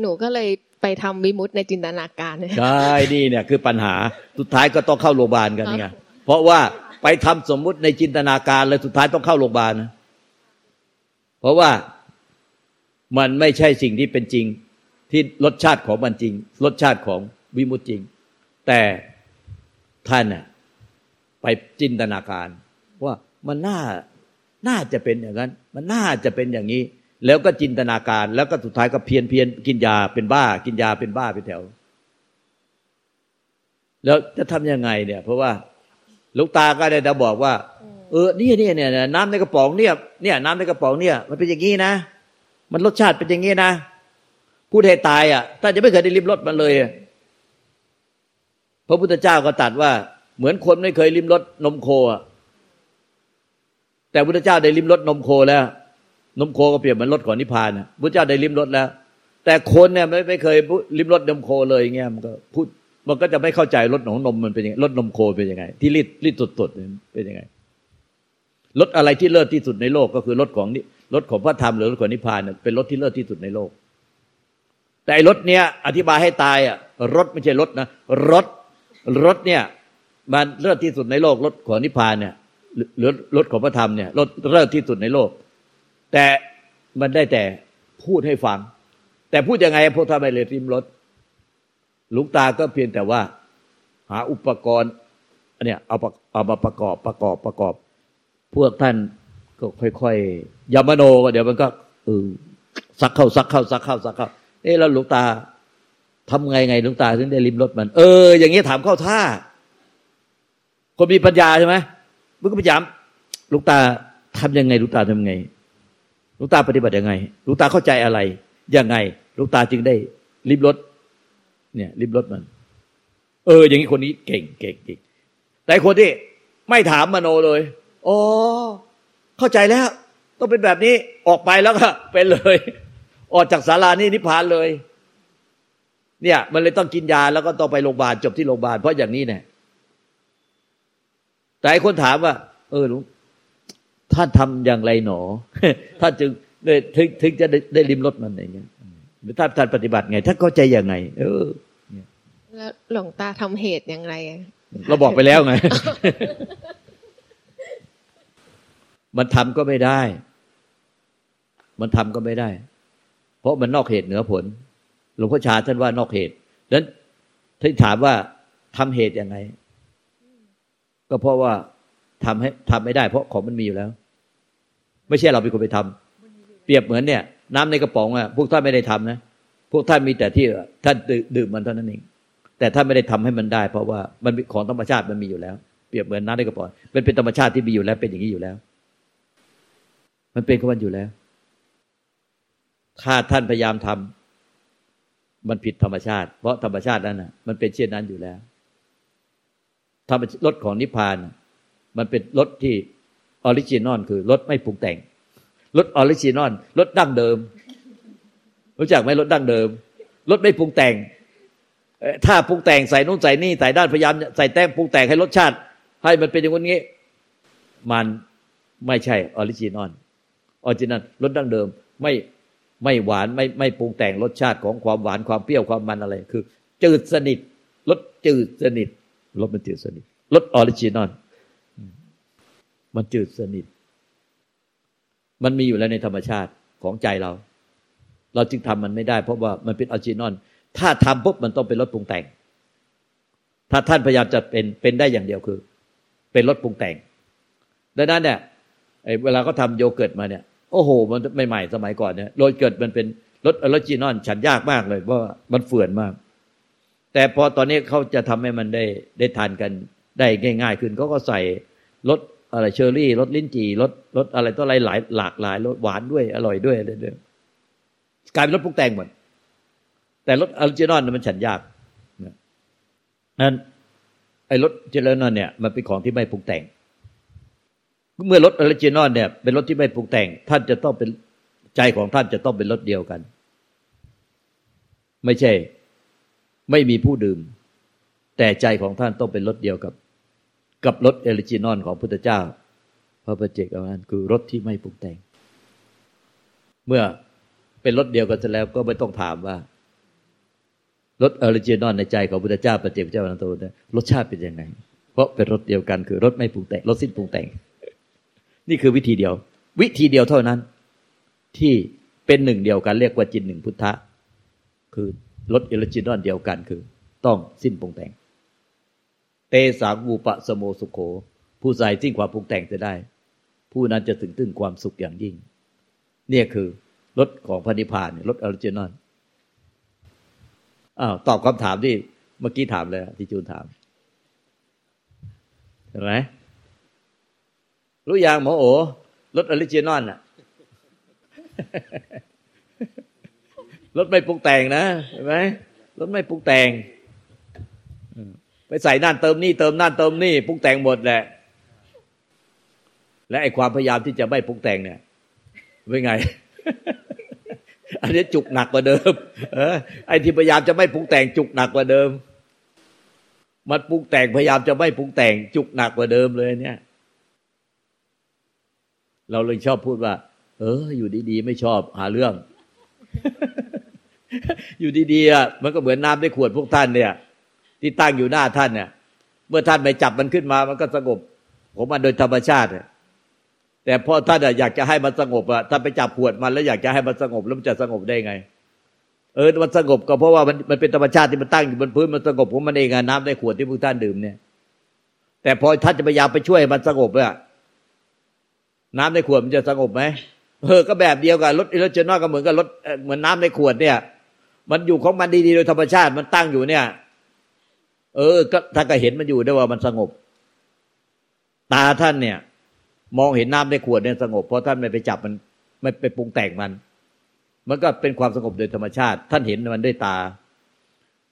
หนูก็เลยไปทำวิมุตในจินตนาการใช่นี่เนี่ย คือปัญหาสุดท้ายก็ต้องเข้าโรงพยาบาลกันไงเพราะว่าไปทำสมมุติในจินตนาการเลยสุดท้ายต้องเข้าโรงพยาบาลนะเพราะว่า มันไม่ใช่สิ่งที่เป็นจริง ที่รสชาติของมันจริง รสชาติของวิมุตจริง แต่ท่านน่ะไปจินตนาการ ว่ามันน่าน่าจะเป็นอย่างนั้น มันน่าจะเป็นอย่างนี้ แล้วก็จินตนาการ แล้วก็สุดท้ายก็เพียนเพียนกินยาเป็นบ้า กินยาเป็นบ้าไปแถว แล้วจะทํำยังไงเนี่ย เพราะว่าลูกตาก็ได้จะบอกว่า เออนี่เนี่ยเนี่ยน้ำในกระป๋องเนี่ย เนี่ย น้ำในกระป๋องเนี่ย มันเป็นอย่างนี้นะ มันรสชาติเป็นอย่างนี้นะพูดให้ตายอะท่าจะไม่เคยได้ลิ้มรสมันเลยพระพุทธเจ้าก็ตรัสว่า เหมือนคนไม่เคยลิ้มรสนมโคอะแต่พระพุทธเจ้าได้ลิ้มรสนมโคแล้ว นมโคก็เปรียบเหมือนรสของนิพพานพระเจ้าได้ลิ้มรสแล้ว แต่คนเนี่ยไม่ไม่เคยลิ้มรสนมโคเลยเงี้ยมันก็พูดมันก็จะไม่เข้าใจรสของนมมันเป็นยังไงรสนมโคเป็นยังไง ที่รีดรีดสดๆเป็นยังไงรสอะไรที่เลิศที่สุดในโลกก็คือรสของนี่ รถของพระธรรมหรือรถของนิพพานเป็นรถที่เลิศที่สุดในโลก แต่รถเนี้ยอธิบายให้ตายอะรถไม่ใช่รถนะรถรถเนี่ยมันเลิศที่สุดในโลกรถของนิพพานเนี่ยหรือรถของพระธรรมเนี่ยรถเลิศที่สุดในโลก แต่มันได้แต่พูดให้ฟัง แต่พูดยังไงพวกท่านไม่เลยริมรถลุงตาก็เพียงแต่ว่า หาอุปกรณ์เนี่ยเอาเอามาประกอบประกอบประกอบ พวกท่าน ก็ค่อยๆยามโนก็เดี๋ยวมันก็เออซักเข้าซักเข้าซักเข้าซักเข้าเอ๊ะแล้วหลวงตาทำไงไงหลวงตาถึงได้ริมรถมัน เออ อย่างเงี้ยถามเข้าท่า คนมีปัญญาใช่ไหมมึงก็พยายามหลวงตาทำยังไงหลวงตาทำยังไงหลวงตาปฏิบัติยังไงหลวงตาเข้าใจอะไรยังไงหลวงตาจึงได้ริมรถเนี่ยริมรถมัน เออ อย่างนี้คนนี้เก่งเก่งเก่งแต่คนที่ไม่ถามมโนเลยอ๋อ เข้าใจแล้ว ต้องเป็นแบบนี้ออกไปแล้วก็เป็นเลย ออกจากศาลานี่นิพพานเลย เนี่ย มันเลยต้องกินยาแล้วก็ต้องไปโรงพยาบาลจบที่โรงพยาบาลเพราะอย่างนี้เนี่ยแต่คนถามว่า เออหลวงท่านทำอย่างไรหนอท่านจึงได้ถึงถึงจะได้ได้ริมรถมันอย่างเงี้ยหรือท่านท่านปฏิบัติไงท่านเข้าใจอย่างไง เออแล้วหลวงตาทำเหตุอย่างไรอะเราบอกไปแล้วไง มันทำก็ไม่ได้ มันทำก็ไม่ได้ เพราะมันนอกเหตุเหนือผล หลวงพ่อชาท่านว่านอกเหตุดังนั้นท่านถามว่าทำเหตุยังไง ก็เพราะว่าทำให้ทำไม่ได้ เพราะของมันมีอยู่แล้ว ไม่ใช่เราเป็นคนไปทำเปรียบเหมือนเนี่ย น้ำในกระป๋องอะพวกท่านไม่ได้ทำนะพวกท่านมีแต่ที่ท่านดื่มมันเท่านั้นเองแต่ท่านไม่ได้ทำให้มันได้ เพราะว่ามันของธรรมชาติมันมีอยู่แล้ว เปรียบเหมือนน้ำในกระป๋องมันเป็นธรรมชาติที่มีอยู่แล้วเป็นอย่างนี้อยู่แล้ว มันเป็นของมันอยู่แล้ว ถ้าท่านพยายามทำมันผิดธรรมชาติ เพราะธรรมชาตินั้นน่ะ มันเป็นเช่นนั้นอยู่แล้วธรรมรสของนิพพาน มันเป็นรสที่ original คือรสไม่ปรุงแต่งรส original รสดั้งเดิม รู้จักไหมรสดั้งเดิมรสไม่ปรุงแต่งถ้าปรุงแต่งใส่นู่นใส่นี่ใส่นั่นพยายามใส่แต้มปรุงแต่งให้รสชาติ ให้มันเป็นอย่างนี้ มันไม่ใช่ original original รสดั้งเดิมไม่ไม่หวานไม่ไม่ปรุงแต่งรสชาติของความหวานความเปรี้ยวความมันอะไร คือ จืดสนิทรสจืดสนิทรสมันจืดสนิทรส original มันจืดสนิท มันมีอยู่แล้วในธรรมชาติของใจเรา เราจึงทำมันไม่ได้ เพราะว่ามันเป็น original ถ้าทำปุ๊บมันต้องเป็นรสปรุงแต่ง ถ้าท่านพยายามจะเป็นเป็นได้อย่างเดียวคือ เป็นรสปรุงแต่งดังนั้นเนี่ยเวลาเขาทาโยเกิร์ตมาเนี่ย โอ้โห มันใหม่ๆสมัยก่อนเนี่ยโยเกิร์ตมันเป็นรส original ฉันยากมากเลย เพราะมันเฝื่อนมาก แต่พอตอนนี้เขาจะทำให้มันได้ได้ทานกันได้ง่าย ๆ ขึ้นเขาก็ใส่รสอะไรเชอร์รี่รสลิ้นจี่รสรสอะไรตัวอะไรหลายหลากหลายรสหวานด้วยอร่อยด้วยอะไรด้วยกลายเป็นรสปรุงแต่งหมดแต่รส original มันฉันยากนั้นไอ้รส original เนี่ย มันเป็นของที่ไม่ปรุงแต่ง เมื่อรส original เนี่ยเป็นรสที่ไม่ปรุงแต่ง ท่านจะต้องเป็นใจของท่านจะต้องเป็นรสเดียวกัน ไม่ใช่ ไม่มีผู้ดื่ม แต่ใจของท่านต้องเป็นรสเดียวกับ กับรส original ของพุทธเจ้า พระปัจเจกอรหันต์คือรสที่ไม่ปรุงแต่ง เมื่อเป็นรสเดียวกันเสร็จแล้วก็ไม่ต้องถามว่ารส original ในใจของพุทธเจ้าปัจเจกเจ้าอรหันต์รสชาติเป็นยังไง เพราะเป็นรสเดียวกันคือรสไม่ปรุงแต่งรสสิ้นปรุงแต่ง นี่คือวิธีเดียว วิธีเดียวเท่านั้น ที่เป็นหนึ่งเดียวกันเรียกว่าจิตหนึ่งพุทธะ คือรส original เดียวกันคือ ต้องสิ้นปรุงแต่ง เตสัง วูปะสะโมสุโข ผู้ใดสิ้นความปรุงแต่งจะได้ ผู้นั้นจะถึงถึงความสุขอย่างยิ่ง เนี่ยคือรสของพระนิพพานรส original อ้าวตอบคำถามที่เมื่อกี้ถามเลยที่จูนถามเห็นไหม รู้อยังหมอโอรส original อะรสไม่ปรุงแต่งนะเห็นไหมรสไม่ปรุงแต่งไปใส่นั่นเติมนี่เติมนั่นเติมนี่ปรุงแต่งหมดแหละ และไอ้ความพยายามที่จะไม่ปรุงแต่งเนี่ยเป็นไง อันนี้จุกหนักกว่าเดิม เออไอ้ที่พยายามจะไม่ปรุงแต่งจุกหนักกว่าเดิม มันปรุงแต่งพยายามจะไม่ปรุงแต่งจุกหนักกว่าเดิมเลยเนี่ย เราเลยชอบพูดว่า เออ อยู่ดีๆ ไม่ชอบหาเรื่อง อยู่ดีๆอะมันก็เหมือนน้ำในขวดพวกท่านเนี่ย ที่ตั้งอยู่หน้าท่านเนี่ยเมื่อท่านไปจับมันขึ้นมา มันก็สงบผมมันโดยธรรมชาติแต่พอท่านอยากจะให้มันสงบอะถ้านไปจับขวดมันแล้วอยากจะให้มันสงบแล้วมันจะสงบได้ไง เออมันสงบก็เพราะว่ามันมันเป็นธรรมชาติที่มันตั้งอยู่บนพื้นมันสงบของมันเองน้ำในขวดที่พวกท่านดื่มเนี่ย แต่พอท่านจะพยายามไปช่วยมันสงบอะ น้ำในขวดมันจะสงบไหมเออก็แบบเดียวกันรถอิเล็กทรอนก็เหมือนกับรถเหมือนน้าในขวดเนี่ย มันอยู่ของมันดีๆโดยธรรมชาติมันตั้งอยู่เนี่ย เออ ก็ถ้าก็เห็นมันอยู่ได้ว่ามันสงบ ตาท่านเนี่ย มองเห็นน้ำในขวดเนี่ยสงบ เพราะท่านไม่ไปจับมัน ไม่ไปปรุงแต่งมัน มันก็เป็นความสงบโดยธรรมชาติ ท่านเห็นมันด้วยตา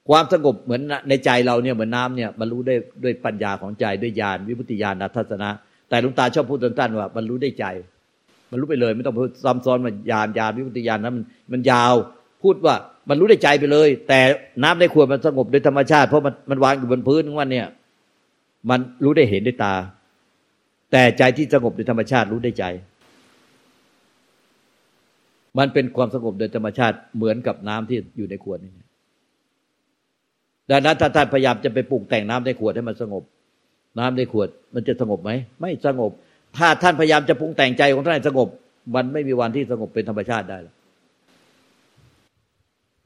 ความสงบเหมือนในใจเราเนี่ยเหมือนน้าเนี่ย มันรู้ได้ด้วยปัญญาของใจด้วยญาณวิมุตติญาณทัศนะ แต่ลุงตาชอบพูดตันๆว่ามันรู้ได้ใจ มันรู้ไปเลย ไม่ต้องพูดซ้ำซ้อนมันญาณญาณวิมุตติญาณนั้นมันมันยาว พูดว่ามันรู้ได้ใจไปเลย แต่น้ำในขวดมันสงบโดยธรรมชาติเพราะมันมันวางอยู่บนพื้นของมันเนี่ย มันรู้ได้เห็นด้วยตา แต่ใจที่สงบโดยธรรมชาติรู้ได้ใจ มันเป็นความสงบโดยธรรมชาติเหมือนกับน้ำที่อยู่ในขวดนี่ดังนั้นถ้าท่านพยายามจะไปปรุงแต่งน้ำในขวดให้มันสงบ น้ำในขวด มันจะสงบไหม ไม่สงบ ถ้าท่านพยายามจะปรุงแต่งใจของท่านสงบ มันไม่มีวันที่สงบเป็นธรรมชาติได้หรอก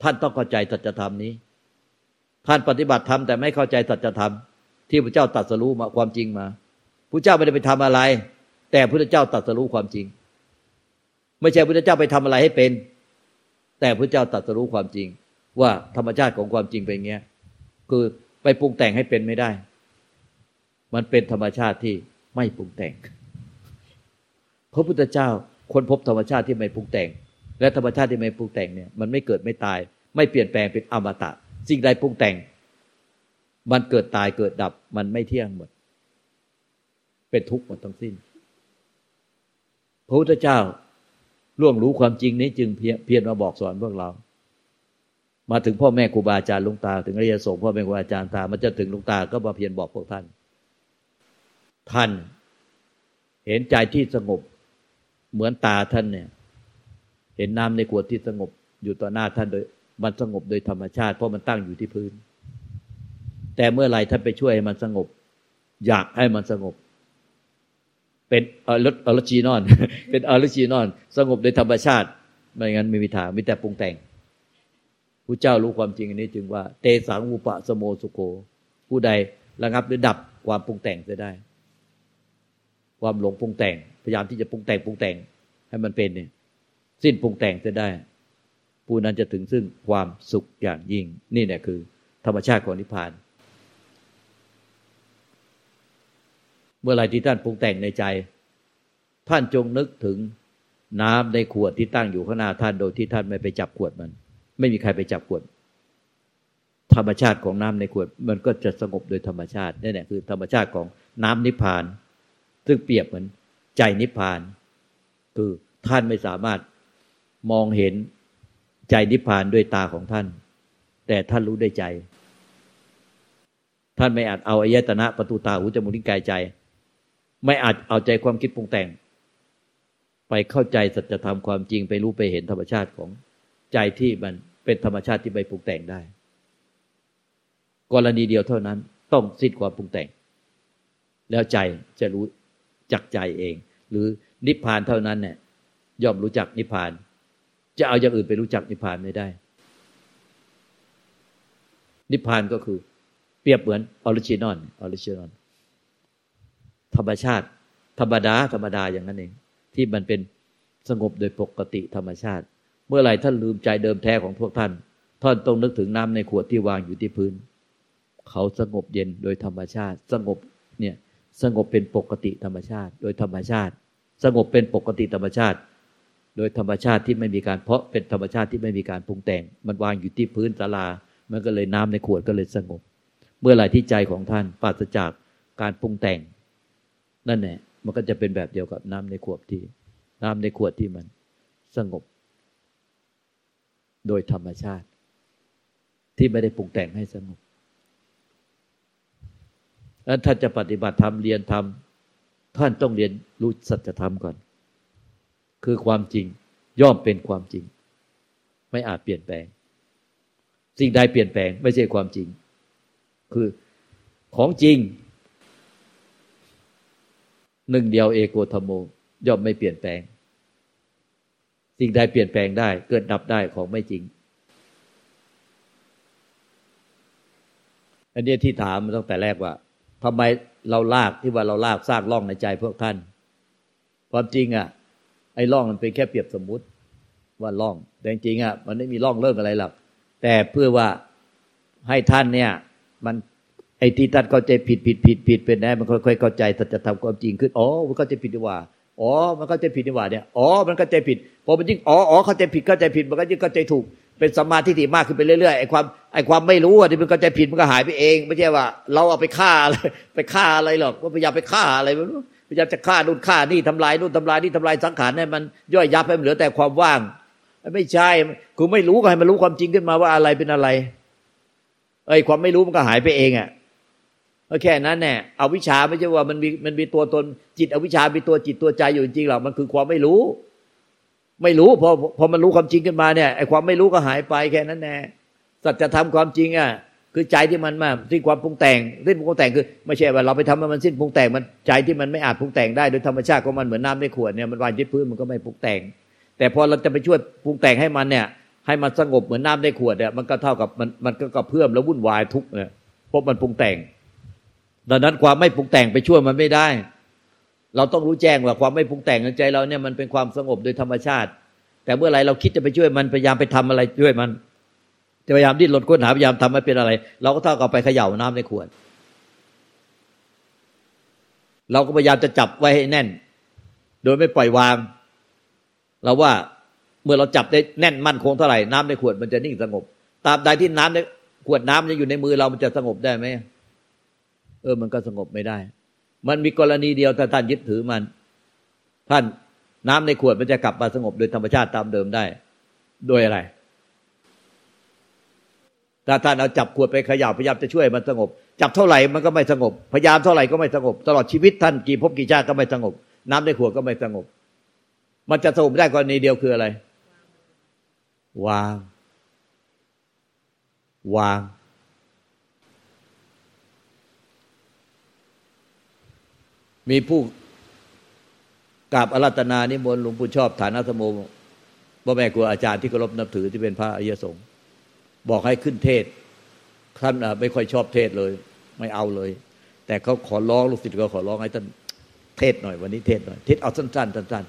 ท่านต้องเข้าใจสัจธรรมนี้ ท่านปฏิบัติธรรมแต่ไม่เข้าใจสัจธรรมที่พระเจ้าตรัสรู้มาความจริงมาพระเจ้าไม่ได้ไปทำอะไร แต่พระเจ้าตรัสรู้ความจริง ไม่ใช่พระเจ้าไปทำอะไรให้เป็น แต่พระเจ้าตรัสรู้ความจริง ว่าธรรมชาติของความจริงเป็นอย่างเงี้ย คือไปปรุงแต่งให้เป็นไม่ได้ มันเป็นธรรมชาติที่ไม่ปรุงแต่ง พระพุทธเจ้าค้นพบธรรมชาติที่ไม่ปรุงแต่ง และธรรมชาติที่ไม่ปรุงแต่งเนี่ยมันไม่เกิดไม่ตาย ไม่เปลี่ยนแปลงเป็นอมตะ สิ่งใดปรุงแต่ง มันเกิดตายเกิดดับ มันไม่เที่ยงหมด เป็นทุกข์หมดทั้งสิ้น พระพุทธเจ้าล่วงรู้ความจริงนี้จึงเพียรมาบอกสอนพวกเรา มาถึงพ่อแม่ครูบาอาจารย์ลุงตา ถึงอริยสงฆ์พ่อแม่ครูบาอาจารย์ตา มันจะถึงลุงตาก็มาเพียรบอกพวกท่าน ท่าน เห็นใจที่สงบ เหมือนตาท่านเนี่ย เห็นน้ำในขวดที่สงบ อยู่ต่อหน้าท่านโดย มันสงบโดยธรรมชาติ เพราะมันตั้งอยู่ที่พื้น แต่เมื่อไรท่านไปช่วยให้มันสงบ อยากให้มันสงบ เป็นอรอรจีนอน เป็นอรจีนอน สงบโดยธรรมชาติไม่งั้นไม่มีทางมีแต่ปรุงแต่งผู้เจ้ารู้ความจริงอันนี้จึงว่า เตสังอุปะสโมสุโกผู้ใดระงับหรือดับความปรุงแต่งจะได้ ความหลงปรุงแต่ง พยายามที่จะปรุงแต่งปรุงแต่ง ให้มันเป็นเนี่ย สิ้นปรุงแต่งจะได้ ผู้นั้นจะถึงซึ่งความสุขอย่างยิ่ง นี่เนี่ยคือ ธรรมชาติของนิพพาน เมื่อไรที่ท่านปรุงแต่งในใจ ท่านจงนึกถึงน้ำในขวดที่ตั้งอยู่ข้างหน้าท่านโดยที่ท่านไม่ไปจับขวดมัน ไม่มีใครไปจับขวด ธรรมชาติของน้ำในขวด มันก็จะสงบโดยธรรมชาตินี่แหละคือ ธรรมชาติของน้ำนิพพาน ซึ่งเปรียบเหมือนใจนิพพาน คือท่านไม่สามารถมองเห็นใจนิพพานด้วยตาของท่าน แต่ท่านรู้ได้ใจ ท่านไม่อาจเอาอายตนะประตูตาหูจมูกลิ้นกายใจ ไม่อาจเอาใจความคิดปรุงแต่ง ไปเข้าใจสัจธรรมความจริงไปรู้ไปเห็นธรรมชาติของใจที่มันเป็นธรรมชาติที่ไปปรุงแต่งได้ กรณีเดียวเท่านั้น ต้องสิ้นความปรุงแต่ง แล้วใจจะรู้ จักใจเอง หรือนิพพานเท่านั้นเนี่ยย่อมรู้จักนิพพาน จะเอาอย่างอื่นไปรู้จักนิพพานไม่ได้ นิพพานก็คือ เปรียบเหมือน original original ธรรมชาติ ธรรมดาธรรมดาอย่างนั้นเอง ที่มันเป็นสงบโดยปกติธรรมชาติ เมื่อไหร่ท่านลืมใจเดิมแท้ของพวกท่านท่านต้องนึกถึงน้ำในขวดที่วางอยู่ที่พื้น เขาสงบเย็นโดยธรรมชาติ สงบเนี่ย สงบเป็นปกติธรรมชาติ โดยธรรมชาติ สงบเป็นปกติธรรมชาติ โดยธรรมชาติที่ไม่มีการเพราะเป็นธรรมชาติที่ไม่มีการปรุงแต่ง มันวางอยู่ที่พื้นศาลา มันก็เลยน้ำในขวดก็เลยสงบ เมื่อไหร่ที่ใจของท่านปราศจากการปรุงแต่ง นั่นแหละมันก็จะเป็นแบบเดียวกับน้ำในขวดที่ น้ำในขวดที่มันสงบ โดยธรรมชาติ ที่ไม่ได้ปรุงแต่งให้สงบ แล้วท่านจะปฏิบัติธรรมเรียนธรรมท่านต้องเรียนรู้สัจธรรมก่อน คือความจริงย่อมเป็นความจริง ไม่อาจเปลี่ยนแปลง สิ่งใดเปลี่ยนแปลง ไม่ใช่ความจริง คือของจริง หนึ่งเดียวเอโกธโม ย่อมไม่เปลี่ยนแปลง สิ่งใดเปลี่ยนแปลงได้ เกิดดับได้ของไม่จริง อันนี้ที่ถามตั้งแต่แรกว่า ทำไมเราลากที่ว่าเราลากซากล่องในใจพวกท่าน ความจริงอะ ไอ้ร่องมันเป็นแค่เปรียบสมมุติว่าร่อง แต่จริงอะมันไม่มีร่องเลิกอะไรหรอกแต่เพื่อว่าให้ท่านเนี่ย มันไอ้ที่ท่านเข้าใจผิดผิดผิดผิดเป็นแน่มันค่อยๆเข้าใจสัจธรรมความจริงขึ้นอ๋อมันเข้าใจผิดดีว่าอ๋อ มันเข้าใจผิดดีว่าเนี่ยอ๋อมันเข้าใจผิดพอมันยิ่งอ๋ออ๋อเข้าใจผิดเข้าใจผิดมันก็ยิ่งเข้าใจถูก เป็นสมาธิที่มากขึ้นไปเรื่อยๆไอ้ความไอ้ความไม่รู้อะที่มันเข้าใจผิดมันก็หายไปเอง ไม่ใช่ว่า เราเอาไปฆ่าอะไรไปฆ่าอะไรหรอกว่าพยายามไปฆ่าอะไรไม่รู้พยายามจะฆ่านู่นฆ่านี่ทำลายนู่นทำลายนี่ทำลายสังขารให้มันย่อยยับให้มันเหลือแต่ความว่าง ไม่ใช่คุณไม่รู้ก็ให้มันรู้ความจริงขึ้นมาว่าอะไรเป็นอะไรไอ้ความไม่รู้มันก็หายไปเองอะแค่นั้นแน่เอาวิชาไม่ใช่ว่ามันมีมันมีตัวตนจิตอวิชามีตัวจิตตัวใจอยู่จริงหรอกมันคือความไม่รู้ ไม่รู้พอพอมันรู้ความจริงขึ้นมาเนี่ยไอ้ความไม่รู้ก็หายไปแค่นั้นแน่สัจธรรมความจริงอะคือใจที่มันมาที่ความปรุงแต่งสิ้นปรุงแต่งคือ ไม่ใช่ว่าเราไปทำให้มันสิ้นปรุงแต่งมันใจที่มันไม่อาจปรุงแต่งได้โดยธรรมชาติของมันเหมือนน้าในขวดเนี่ยมันวางที่พื้นมันก็ไม่ปรุงแต่ง แต่พอเราจะไปช่วยปรุงแต่งให้มันเนี่ย ให้มันสงบเหมือนน้าในขวดเนี่ยมันก็เท่ากับมันมันก็กระเพื่อมแล้ววุ่นวายทุกเนี่ยเพราะมันปรุงแต่ง ดังนั้นความไม่ปรุงแต่งไปช่วยมันไม่ได้ เราต้องรู้แจ้งว่าความไม่ปรุงแต่งในใจเราเนี่ยมันเป็นความสงบโดยธรรมชาติ แต่เมื่อไรเราคิดจะไปช่วยมันพยายามไปทำอะไรช่วยมันพยายามดิ้นรนค้นหาพยายามทำให้เป็นอะไร เราก็เท่ากับไปเขย่าน้ำในขวด เราก็พยายามจะจับไว้ให้แน่น โดยไม่ปล่อยวาง เราว่าเมื่อเราจับได้แน่นมั่นคงเท่าไหร่น้ำในขวดมันจะนิ่งสงบตราบใดที่น้ำในขวดน้ำยังอยู่ในมือเรามันจะสงบได้ไหมเออมันก็สงบไม่ได้ มันมีกรณีเดียวถ้าท่านยึดถือมัน ท่านน้ำในขวดมันจะกลับมาสงบโดยธรรมชาติตามเดิมได้ โดยอะไร ถ้าท่านเอาจับขวดไปขยับพยายามจะช่วยมันสงบ จับเท่าไหร่มันก็ไม่สงบ พยายามเท่าไหร่ก็ไม่สงบ ตลอดชีวิตท่านกี่ภพกี่ชาติก็ไม่สงบ น้ำในขวดก็ไม่สงบ มันจะสงบได้กรณีเดียวคืออะไร วาง วาง มีผู้กราบอารัตนานิมนต์หลวงปู่ชอบฐานะสมโมบ่แม่ครูอาจารย์ที่เคารพนับถือที่เป็นพระอริยสงฆ์บอกให้ขึ้นเทศท่านไม่ค่อยชอบเทศเลย ไม่เอาเลย แต่เขาขอร้องลูกศิษย์ก็ขอร้องให้ท่านเทศหน่อยวันนี้เทศหน่อยเทศเอาสั้นๆสั้น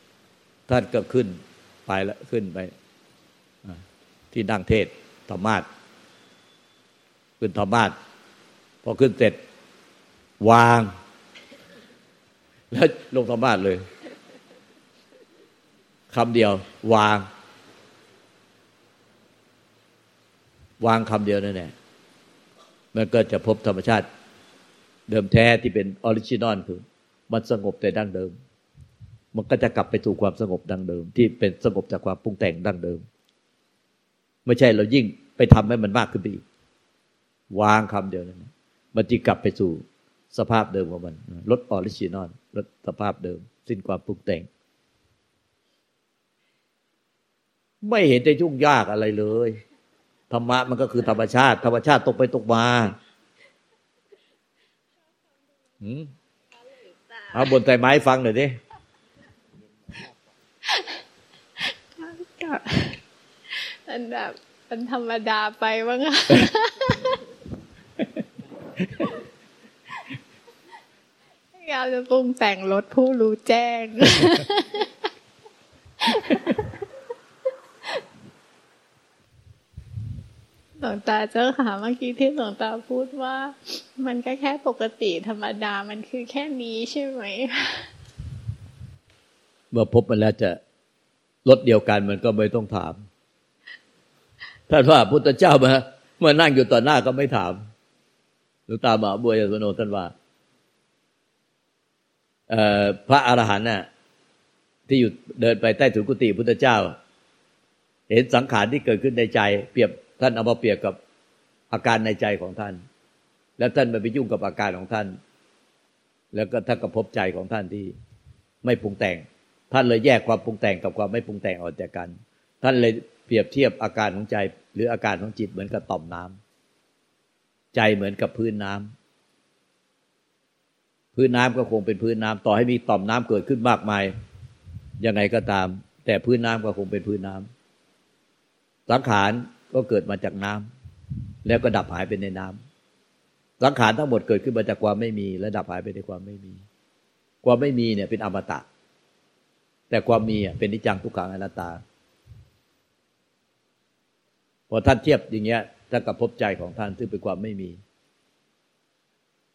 ๆท่านก็ขึ้นไปแล้วขึ้นไปที่นั่งเทศธรรมาทขึ้นธรรมาสน์พอขึ้นเสร็จ วาง แล้วลงธรรมาสน์เลยคำเดียว วาง วางคำเดียวนั่นแหละมันก็จะพบธรรมชาติ เดิมแท้ที่เป็น original คือ มันสงบแต่ดั้งเดิม มันก็จะกลับไปสู่ความสงบดั้งเดิม ที่เป็นสงบจากความปรุงแต่งดั้งเดิม ไม่ใช่เรายิ่งไปทำให้มันมากขึ้นไปอีกวางคำเดียวนั้นมันจะกลับไปสู่ สภาพเดิมของมัน รส original รสสภาพเดิม สิ้นความปรุงแต่ง ไม่เห็นจะยุ่งยากอะไรเลยธรรมะมันก็คือธรรมชาติ ธรรมชาติตกไปตกมาเอาบนใจไม้ฟังหน่อยดิมันแบบมันธรรมดาไปบ้างอะ ยาจะปรุงแต่งรถผู้รู้แจ้ง หลวงตาเจ้าค่ะเมื่อกี้ที่หลวงตาพูดว่า มันก็แค่ปกติธรรมดามันคือแค่นี้ใช่ไหมเมื่อพบมันแล้วจะรถเดียวกันมันก็ไม่ต้องถามท่านว่าพุทธเจ้ามาเมื่อนั่งอยู่ต่อหน้าก็ไม่ถามหลวงตาบาบัวยสโนท่านว่า พระอรหันต์น่ะที่อยู่เดินไปใต้ถุนกุฏิพุทธเจ้า เห็นสังขารที่เกิดขึ้นในใจ เปรียบท่านเอามาเปรียบกับอาการในใจของท่าน แล้วท่านไปยุ่งกับอาการของท่าน แล้วก็ท่านก็พบใจของท่านที่ไม่ปรุงแต่ง ท่านเลยแยกความปรุงแต่งกับความไม่ปรุงแต่งออกจากกัน ท่านเลยเปรียบเทียบอาการของใจ หรืออาการของจิตเหมือนกับต่อมน้ำใจเหมือนกับพื้นน้ำ พื้นน้ำก็คงเป็นพื้นน้ำต่อให้มีต่อมน้ำเกิดขึ้นมากมายยังไงก็ตาม แต่พื้นน้ำก็คงเป็นพื้นน้ำสังขารก็เกิดมาจากน้ำแล้วก็ดับหายไปในน้ำสังขารทั้งหมดเกิดขึ้นมาจากความไม่มี และดับหายไปในความไม่มี ความไม่มีเนี่ยเป็นอมตะ แต่ความมีเป็นนิจังทุกขังอนัตตาพอท่านเทียบอย่างเงี้ยถ้านกับพบใจของท่านซึ่งเป็นความไม่มี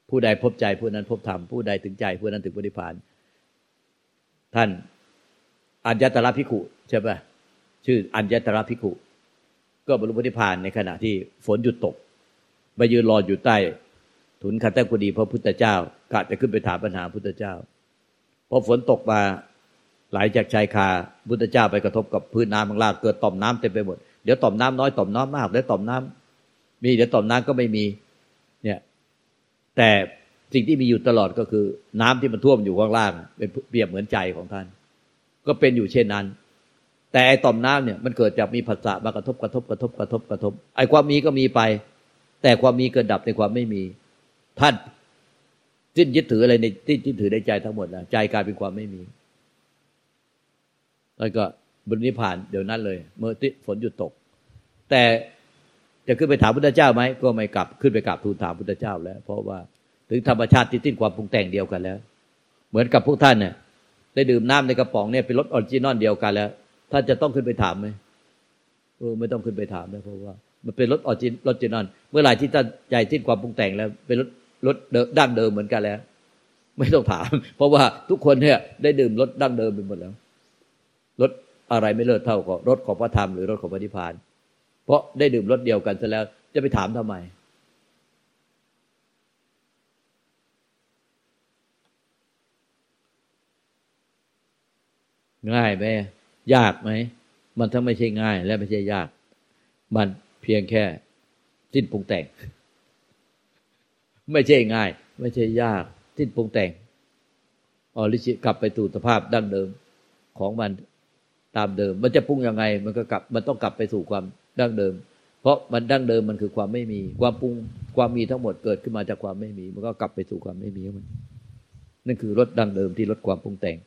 ผู้ใดพบใจผู้นั้นพบธรรมผู้ใดถึงใจผู้นั้นถึงปฏิพานท่านอัญญตระพิขุใช่ปะชื่ออัญญตระพิขุ ก็บรรลุปฏิพานในขณะที่ฝนหยุดตกไปยืนรออยู่ใต้ถุนคันตกุดีพระพุทธเจ้ากะจะขึ้นไปถามปัญหาพุทธเจ้าพอฝนตกมาไหลจากชายคาพุทธเจ้าไปกระทบกับพื้นน้ำข้างล่างเกิดต่อมน้ำเต็มไปหมดเดี๋ยวต่อมน้ำน้อยต่อมน้ำมากเดี๋ยวต่อมน้ำมีเดี๋ยวต่อมน้ำก็ไม่มี แต่สิ่งที่มีอยู่ตลอดก็คือ น้ำที่มันท่วมอยู่ข้างล่าง เป็นเปรียบเหมือนใจของท่าน ก็เป็นอยู่เช่นนั้น แต่ไอ้ต่อมน้ำเนี่ยมันเกิดจากมีภาษามากระทบกระทบกระทบกระทบกระทบ ไอ้ความมีก็มีไป แต่ความมีเกิดดับในความไม่มี ท่านสิ้นยึดถืออะไรในที่ยึดถือในใจทั้งหมดนะใจกลายเป็นความไม่มีแล้วก็บรรลุนิพพานเดี๋ยวนั้นเลย เมื่อฝนหยุดตก แต่ จะขึ้นไปถามพุทธเจ้าไหมก็ไม่กลับขึ้นไปกราบทูลถามพุทธเจ้าแล้ว เพราะว่าถึงธรรมชาติที่สิ้นความปรุงแต่งเดียวกันแล้ว เหมือนกับพวกท่านเนี่ยได้ดื่มน้ำในกระป๋องเนี่ยเป็นรส original เดียวกันแล้วท่านจะต้องขึ้นไปถามไหมเออไม่ต้องขึ้นไปถามนะเพราะว่า มันเป็นรส original เมื่อไหร่ที่ท่านใจสิ้นความปรุงแต่งแล้ว เป็นรสรสดั้งเดิมเหมือนกันแล้ว ไม่ต้องถาม เพราะว่าทุกคนเนี่ยได้ดื่มรสดั้งเดิมไปหมดแล้วรสอะไรไม่เลิศเท่ากับรสของพระธรรมหรือรสของพระนิพพาน เพราะได้ดื่มรสเดียวกันซะแล้ว จะไปถามทำไม ง่ายไหมยากไหม มันทั้งไม่ใช่ง่ายและไม่ใช่ยาก มันเพียงแค่สิ้นปรุงแต่ง ไม่ใช่ง่าย ไม่ใช่ยาก สิ้นปรุงแต่งออริจิกลับไปสู่สภาพดั้งเดิมของมันตามเดิม มันจะปรุงยังไง มันก็กลับ มันต้องกลับไปสู่ความ ดั้งเดิม เพราะมันดั้งเดิมมันคือความไม่มี ความปรุงความมีทั้งหมดเกิดขึ้นมาจากความไม่มี มันก็กลับไปสู่ความไม่มีมันนั่นคือลดดั้งเดิมที่ลดความปรุงแต่ง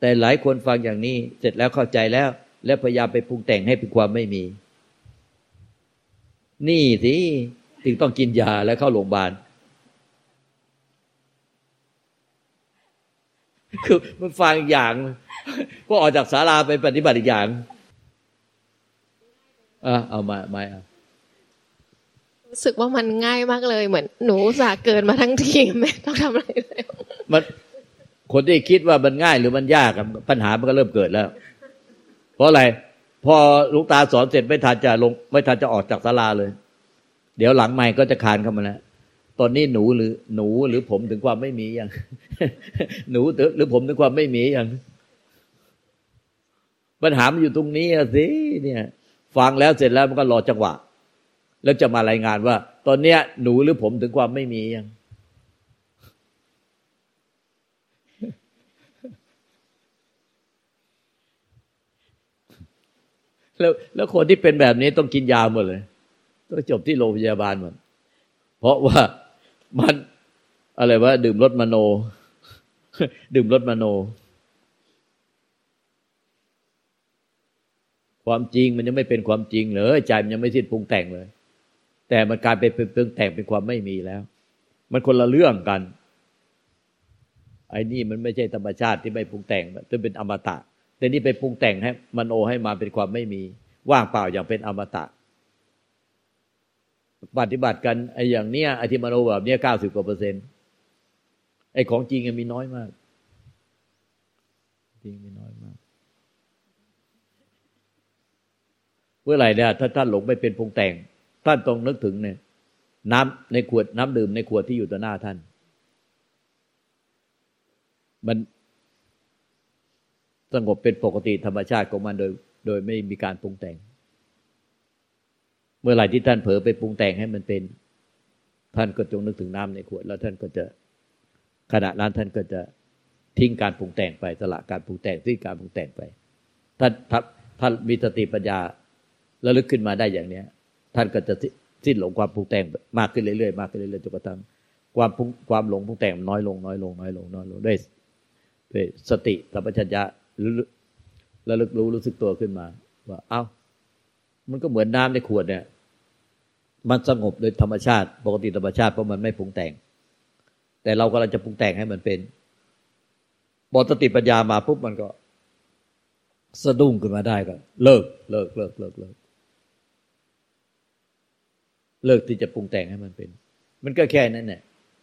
แต่หลายคนฟังอย่างนี้เสร็จแล้วเข้าใจแล้ว แล้วพยายามไปปรุงแต่งให้เป็นความไม่มี นี่สิถึงต้องกินยาแล้วเข้าโรงพยาบาลคือมันฟังอย่างพอออกจากศาลาไปปฏิบัติอีกอย่าง อะเอามาไม่เอารู้สึกว่ามันง่ายมากเลยเหมือนหนูสาเกินมาทั้งทีไม่ต้องทำอะไรเลยมันคนที่คิดว่ามันง่ายหรือมันยากอะปัญหามันก็เริ่มเกิดแล้ว เพราะอะไร พอลูกตาสอนเสร็จไม่ทันจะลง ไม่ทันจะออกจากศาลาเลย เดี๋ยวหลังใหม่ก็จะคานเข้ามาแล้วตอนนี้หนูหรือ หนูหรือผมถึงความไม่มีอย่างหนูหรือผมถึงความไม่มีอย่างปัญหามันอยู่ตรงนี้สิเนี่ย ฟังแล้วเสร็จแล้วมันก็รอจังหวะ แล้วจะมารายงานว่า ตอนเนี้ย หนูหรือผมถึงความไม่มียัง แล้วแล้วคนที่เป็นแบบนี้ต้องกินยาหมดเลย ต้องจบที่โรงพยาบาลหมดเพราะว่ามันอะไรวะดื่มรถมโน ดื่มรถมโน ความจริงมันยังไม่เป็นความจริงเลยใจมันยังไม่สิ้นปรุงแต่งเลย แต่มันกลายเป็นปรุงแต่งเป็นความไม่มีแล้ว มันคนละเรื่องกัน ไอ้นี่มันไม่ใช่ธรรมชาติที่ไม่ปรุงแต่งมันเป็นอมตะ แต่นี่ไปปรุงแต่งให้มันโนให้มาเป็นความไม่มี ว่างเปล่าอย่างเป็นอมตะ ปฏิบัติกันไอ้อย่างเนี้ยไอ้ที่มโนแบบเนี้ยเก้าสิบกว่าเปอร์เซ็นต์ไอ้ของจริงมีน้อยมาก จริงมีน้อยมาก เมื่อไหร่เนี่ยถ้าท่านหลงไม่เป็นปรุงแต่ง ท่านต้องนึกถึงเนี่ย น้ำในขวดน้ำดื่มในขวดที่อยู่ต่อหน้าท่าน มันสงบเป็นปกติธรรมชาติของมันโดย โดยไม่มีการปรุงแต่ง เมื่อไหร่ที่ท่านเผลอไปปรุงแต่งให้มันเป็น ท่านก็จงนึกถึงน้ำในขวด แล้วท่านก็จะขณะนั้นท่านก็จะทิ้งการปรุงแต่งไปสละการปรุงแต่งทิ้งการปรุงแต่งไป ท่านท่านมีสติปัญญา ระลึกขึ้นมาได้อย่างเนี้ย ท่านก็จะสิ้นหลงความปรุงแต่งมากขึ้นเรื่อยๆมากขึ้นเรื่อยๆจนกระทั่งความความหลงปรุงแต่งน้อยลงน้อยลงน้อยลงน้อยลงด้วยด้วยสติสัมปชัญญะระลึกรู้รู้สึกตัวขึ้นมา ว่า เอ้า มันก็เหมือนน้ำในขวดเนี่ย มันสงบโดยธรรมชาติ ปกติธรรมชาติเพราะมันไม่ปรุงแต่ง แต่เรากำลังจะปรุงแต่งให้มันเป็นบอสติปัญญามาปุ๊บมันก็ สะดุ้งขึ้นมาได้ก็ เลิกเลิกเลิกเลิกเลิก เลิกที่จะปรุงแต่งให้มันเป็น มันก็แค่นั้นแหละ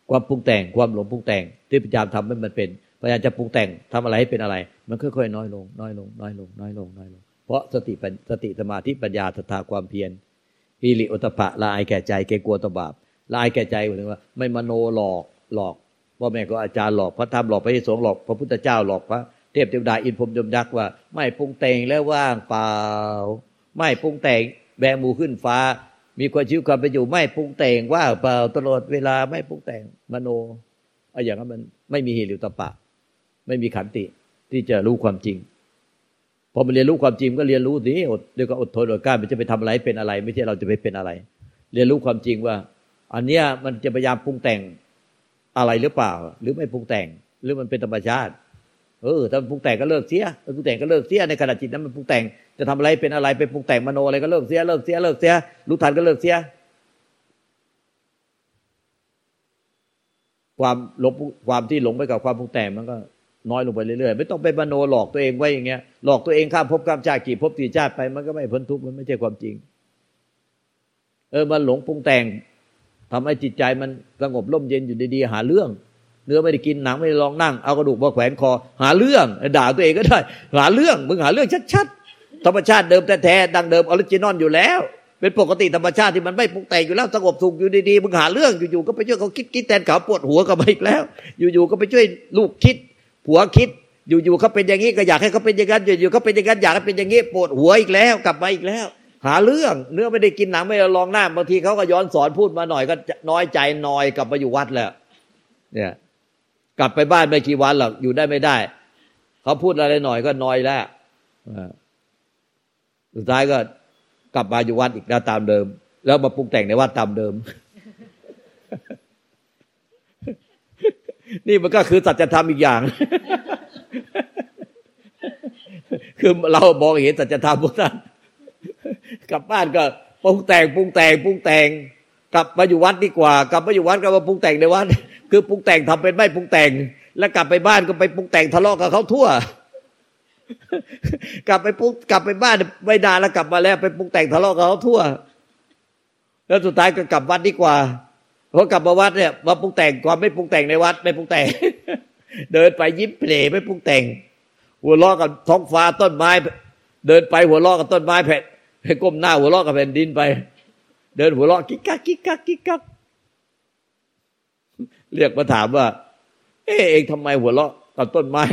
ความปรุงแต่งความหลงปรุงแต่ง ที่พยายามทำให้มันเป็นพยายามจะปรุงแต่งทำอะไรให้เป็นอะไร มันค่อยๆน้อยลง น้อยลง น้อยลง น้อยลงน้อยลง เพราะสติสติสมาธิปัญญาศรัทธาความเพียรฮิริโอตปะละอายแก่ใจเกกลัวตบาปละอายแก่ใจหมายถึงว่า ไม่มโนหลอกหลอกว่าแม่ก็อาจารย์หลอกพระธรรมหลอกพระสงฆ์หลอกพระพุทธเจ้าหลอกพระเทพเทวดาอินพรมยมยักษ์ว่า ไม่ปรุงแต่งแล้วว่างเปล่า ไม่ปรุงแต่งแบมูขึ้นฟ้า มีความชีวิตความเป็นอยู่ไม่ปรุงแต่งว่าเปล่าตลอดเวลาไม่ปรุงแต่งมโนเอาอย่างนั้นมันไม่มีเหิริตปะ ไม่มีขันติที่จะรู้ความจริงพอมันเรียนรู้ความจริงก็เรียนรู้สิอดเดี๋ยวก็อดทนอดกล้ามันจะไปทำอะไรเป็นอะไร ไม่ใช่เราจะไปเป็นอะไร เรียนรู้ความจริงว่า อันเนี้ยมันจะพยายามปรุงแต่งอะไรหรือเปล่า หรือไม่ปรุงแต่ง หรือมันเป็นธรรมชาติ เออถ้าปรุงแต่งก็เลิกเสียปรุงแต่งก็เลิกเสียในขณะจิตนั้นมันปรุงแต่งจะทำอะไรเป็นอะไรไปปรุงแต่งมโนอะไรก็เลิกเสียเลิกเสียเลิกเสียรู้ทันก็เลิกเสีย ความหลงความที่หลงไปกับความปรุงแต่งมันก็น้อยลงไปเรื่อยๆไม่ต้องไปมโนหลอกตัวเองไว้อย่างเงี้ยหลอกตัวเองข้ามภพข้ามชาติกี่ภพกี่ชาติไปมันก็ไม่พ้นทุกข์มันไม่ใช่ความจริง เออมันหลงปรุงแต่งทำให้จิตใจมันสงบร่มเย็นอยู่ดีๆหาเรื่อง เนื้อไม่ได้กินหนังไม่ได้ลองนั่งเอากระดูกมาแขวนคอ หาเรื่องด่าตัวเองก็ได้ หาเรื่องมึงหาเรื่องชัดๆธรรมชาติเดิมแท้ๆดั้งเดิม original อยู่แล้ว เป็นปกติธรรมชาติที่มันไม่ปรุงแต่งอยู่แล้วสงบสุขอยู่ดีๆมึงหาเรื่องอยู่ๆก็ไปช่วยเขาคิดคิดแทนเขาปวดหัวกันมาอีกแล้ว อยู่ๆก็ไปช่วยลูกคิดผัวคิดอยู่ๆเขาเป็นอย่างนี้ก็อยากให้เขาเป็นอย่างนั้นอยู่ๆเขาเป็นอย่างนั้นอยากให้เป็นอย่างนี้ปวดหัวอีกแล้วกลับมาอีกแล้ว หาเรื่องเนื้อไม่ได้กินหนังไม่ได้รองนั่งบางทีเขาก็ย้อนสอนพูดมาหน่อยก็น้อยใจนอยกลับมาอยู่วัดแล้ว เนี่ย กลับไปบ้านไม่กี่วันหรอกอยู่ได้ไม่ได้ เขาพูดอะไรหน่อยก็น้อยแล้วสุดท้ายก็กลับมาอยู่วัดอีกแล้วตามเดิม แล้วมาปรุงแต่งในวัดตามเดิม นี่มันก็คือสัจธรรมอีกอย่าง คือเรามองเห็นสัจธรรมพวกท่านกลับบ้านก็ปรุงแต่งปรุงแต่งปรุงแต่ง กลับมาอยู่วัดดีกว่า กลับมาอยู่วัดก็มาปรุงแต่งในวัด คือปรุงแต่งทำเป็นไม่ปรุงแต่ง แล้วกลับไปบ้านก็ไปปรุงแต่งทะเลาะกับเขาทั่ว กลับไปปรุงกลับไปบ้านไม่นานแล้วกลับมาแล้ว ไปปรุงแต่งทะเลาะกับเขาทั่ว แล้วสุดท้ายก็กลับวัดดีกว่าพอกลับมาวัดเนี่ยมาปรุงแต่งความไม่ปรุงแต่งในวัด ไม่ปรุงแต่ง เดินไปยิ้มเปล่ไม่ปรุงแต่ง หัวล้อกับท้องฟ้าต้นไม้ เดินไปหัวล้อกับต้นไม้แผ่นก้มหน้าหัวล้อกับแผ่นดินไป เดินหัวล้อกิ๊กกักกิ๊กกักกิ๊กกัก เรียกมาถามว่า เออเองทำไมหัวเราะกับต้นไม้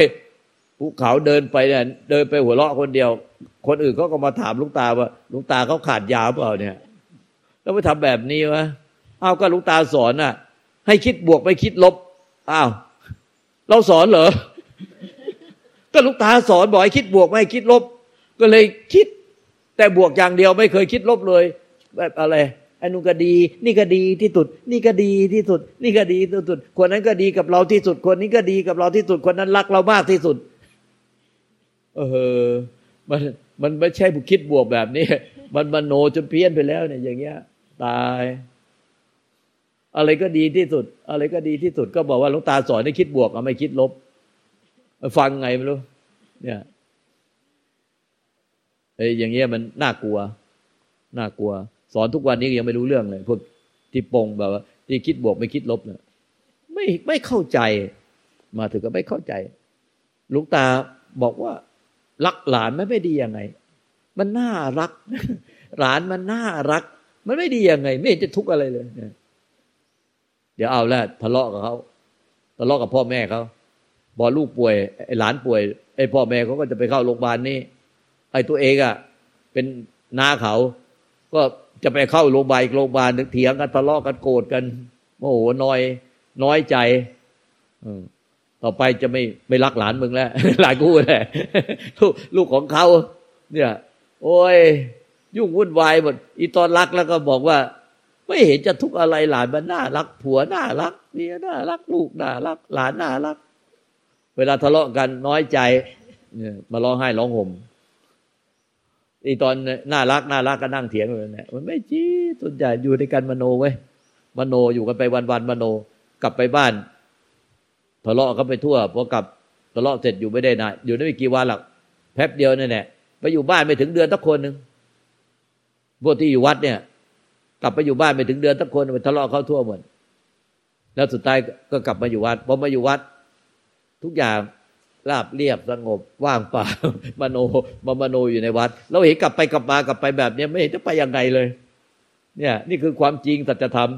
ภูเขาเดินไปเนี่ยเดินไปหัวเราะคนเดียว คนอื่นเขาก็มาถามลุงตาว่าลุงตาเขาขาดยาเปล่าเนี่ย แล้วไปทำแบบนี้วะอ้าวก็ลุงตาสอนน่ะ ให้คิดบวกไม่คิดลบอ้าวเราสอนเหรอก็ลุงตาสอนบอกให้คิดบวกไม่คิดลบ ก็เลยคิด แต่บวกอย่างเดียวไม่เคยคิดลบเลย แบบอะไร อันนู้นก็ดี นี่ก็ดีที่สุด นี่ก็ดีที่สุด นี่ก็ดีที่สุด คนนั้นก็ดีกับเราที่สุด คนนี้ก็ดีกับเราที่สุด คนนั้นรักเรามากที่สุด เออ มันมันไม่ใช่ผู้คิดบวกแบบนี้ มันมโนจนเพี้ยนไปแล้วเนี่ย อย่างเงี้ย ตาย อะไรก็ดีที่สุด อะไรก็ดีที่สุด ก็บอกว่าหลวงตาสอนให้คิดบวกเอาไม่คิดลบ ฟังไงไม่รู้ เนี่ยไอ้อย่างเงี้ยมันน่ากลัว น่ากลัว สอนทุกวันนี้ยังไม่รู้เรื่องเลย พวกที่ปงแบบว่า ที่คิดบวกไม่คิดลบเนี่ยไม่ไม่เข้าใจ มาถึงก็ไม่เข้าใจลุงตาบอกว่า รักหลานไม่ไม่ดียังไง มันน่ารัก หลานมันน่ารัก มันไม่ดียังไง ไม่เห็นจะทุกข์อะไรเลยเดี๋ยวเอาแล้วทะเลาะกับเขาทะเลาะกับพ่อแม่เขาบอกลูกป่วยไอ้หลานป่วยไอ้พ่อแม่เขาก็จะไปเข้าโรงพยาบาลนี่ไอ้ตัวเองอะ เป็นนาเขา ก็ จะไปเข้าโรงพยาบาลอีกโรงพยาบาลเถียงกันทะเลาะกันโกรธกันโมโหน้อยน้อยใจต่อไปจะไม่ไม่รักหลานมึงแล้วหลานกูแหละลูกลูกของเขา เนี่ย โอ้ย ยุ่งวุ่นวายหมดอีตอนรักแล้วก็บอกว่า ไม่เห็นจะทุกอะไรหลานมันน่ารัก ผัวน่ารักเมียน่ารัก ลูกน่ารัก หลานน่ารัก เวลาทะเลาะกันน้อยใจ เนี่ย มาร้องไห้ร้องห่ม อีตอนน่ารักน่ารักก็นั่งเถียงเลยเนี่ยมันไม่จีส่วนใหญ่อยู่ในการมโนไว้มโนอยู่กันไปวันวันมโนกลับไปบ้านทะเลาะกันไปทั่วพอกลับทะเลาะเสร็จอยู่ไม่ได้นานอยู่ได้ไม่กี่วันหรอกแป๊บเดียวนั่นแหละไปอยู่บ้านไม่ถึงเดือนสักคนหนึ่งพวกที่อยู่วัดเนี่ย กลับไปอยู่บ้านไม่ถึงเดือนสักคนมันทะเลาะเข้าทั่วหมดแล้วสุดท้ายก็กลับมาอยู่วัดพอมาอยู่วัด ทุกอย่าง ราบเรียบสงบว่างเปล่ามโนมามโนอยู่ในวัด เราเห็นกลับไปกลับมากลับไปแบบนี้ไม่เห็นจะไปยังไงเลย เนี่ย นี่คือความจริงสัจธรรม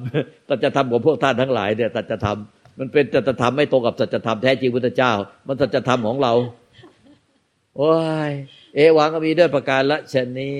สัจธรรมของพวกท่านทั้งหลายเนี่ยสัจธรรมมันเป็นสัจธรรมไม่ตรงกับสัจธรรมแท้จริงพุทธเจ้า มันสัจธรรมของเราโอ้ยเอวังก็มีด้วยประการละชนี้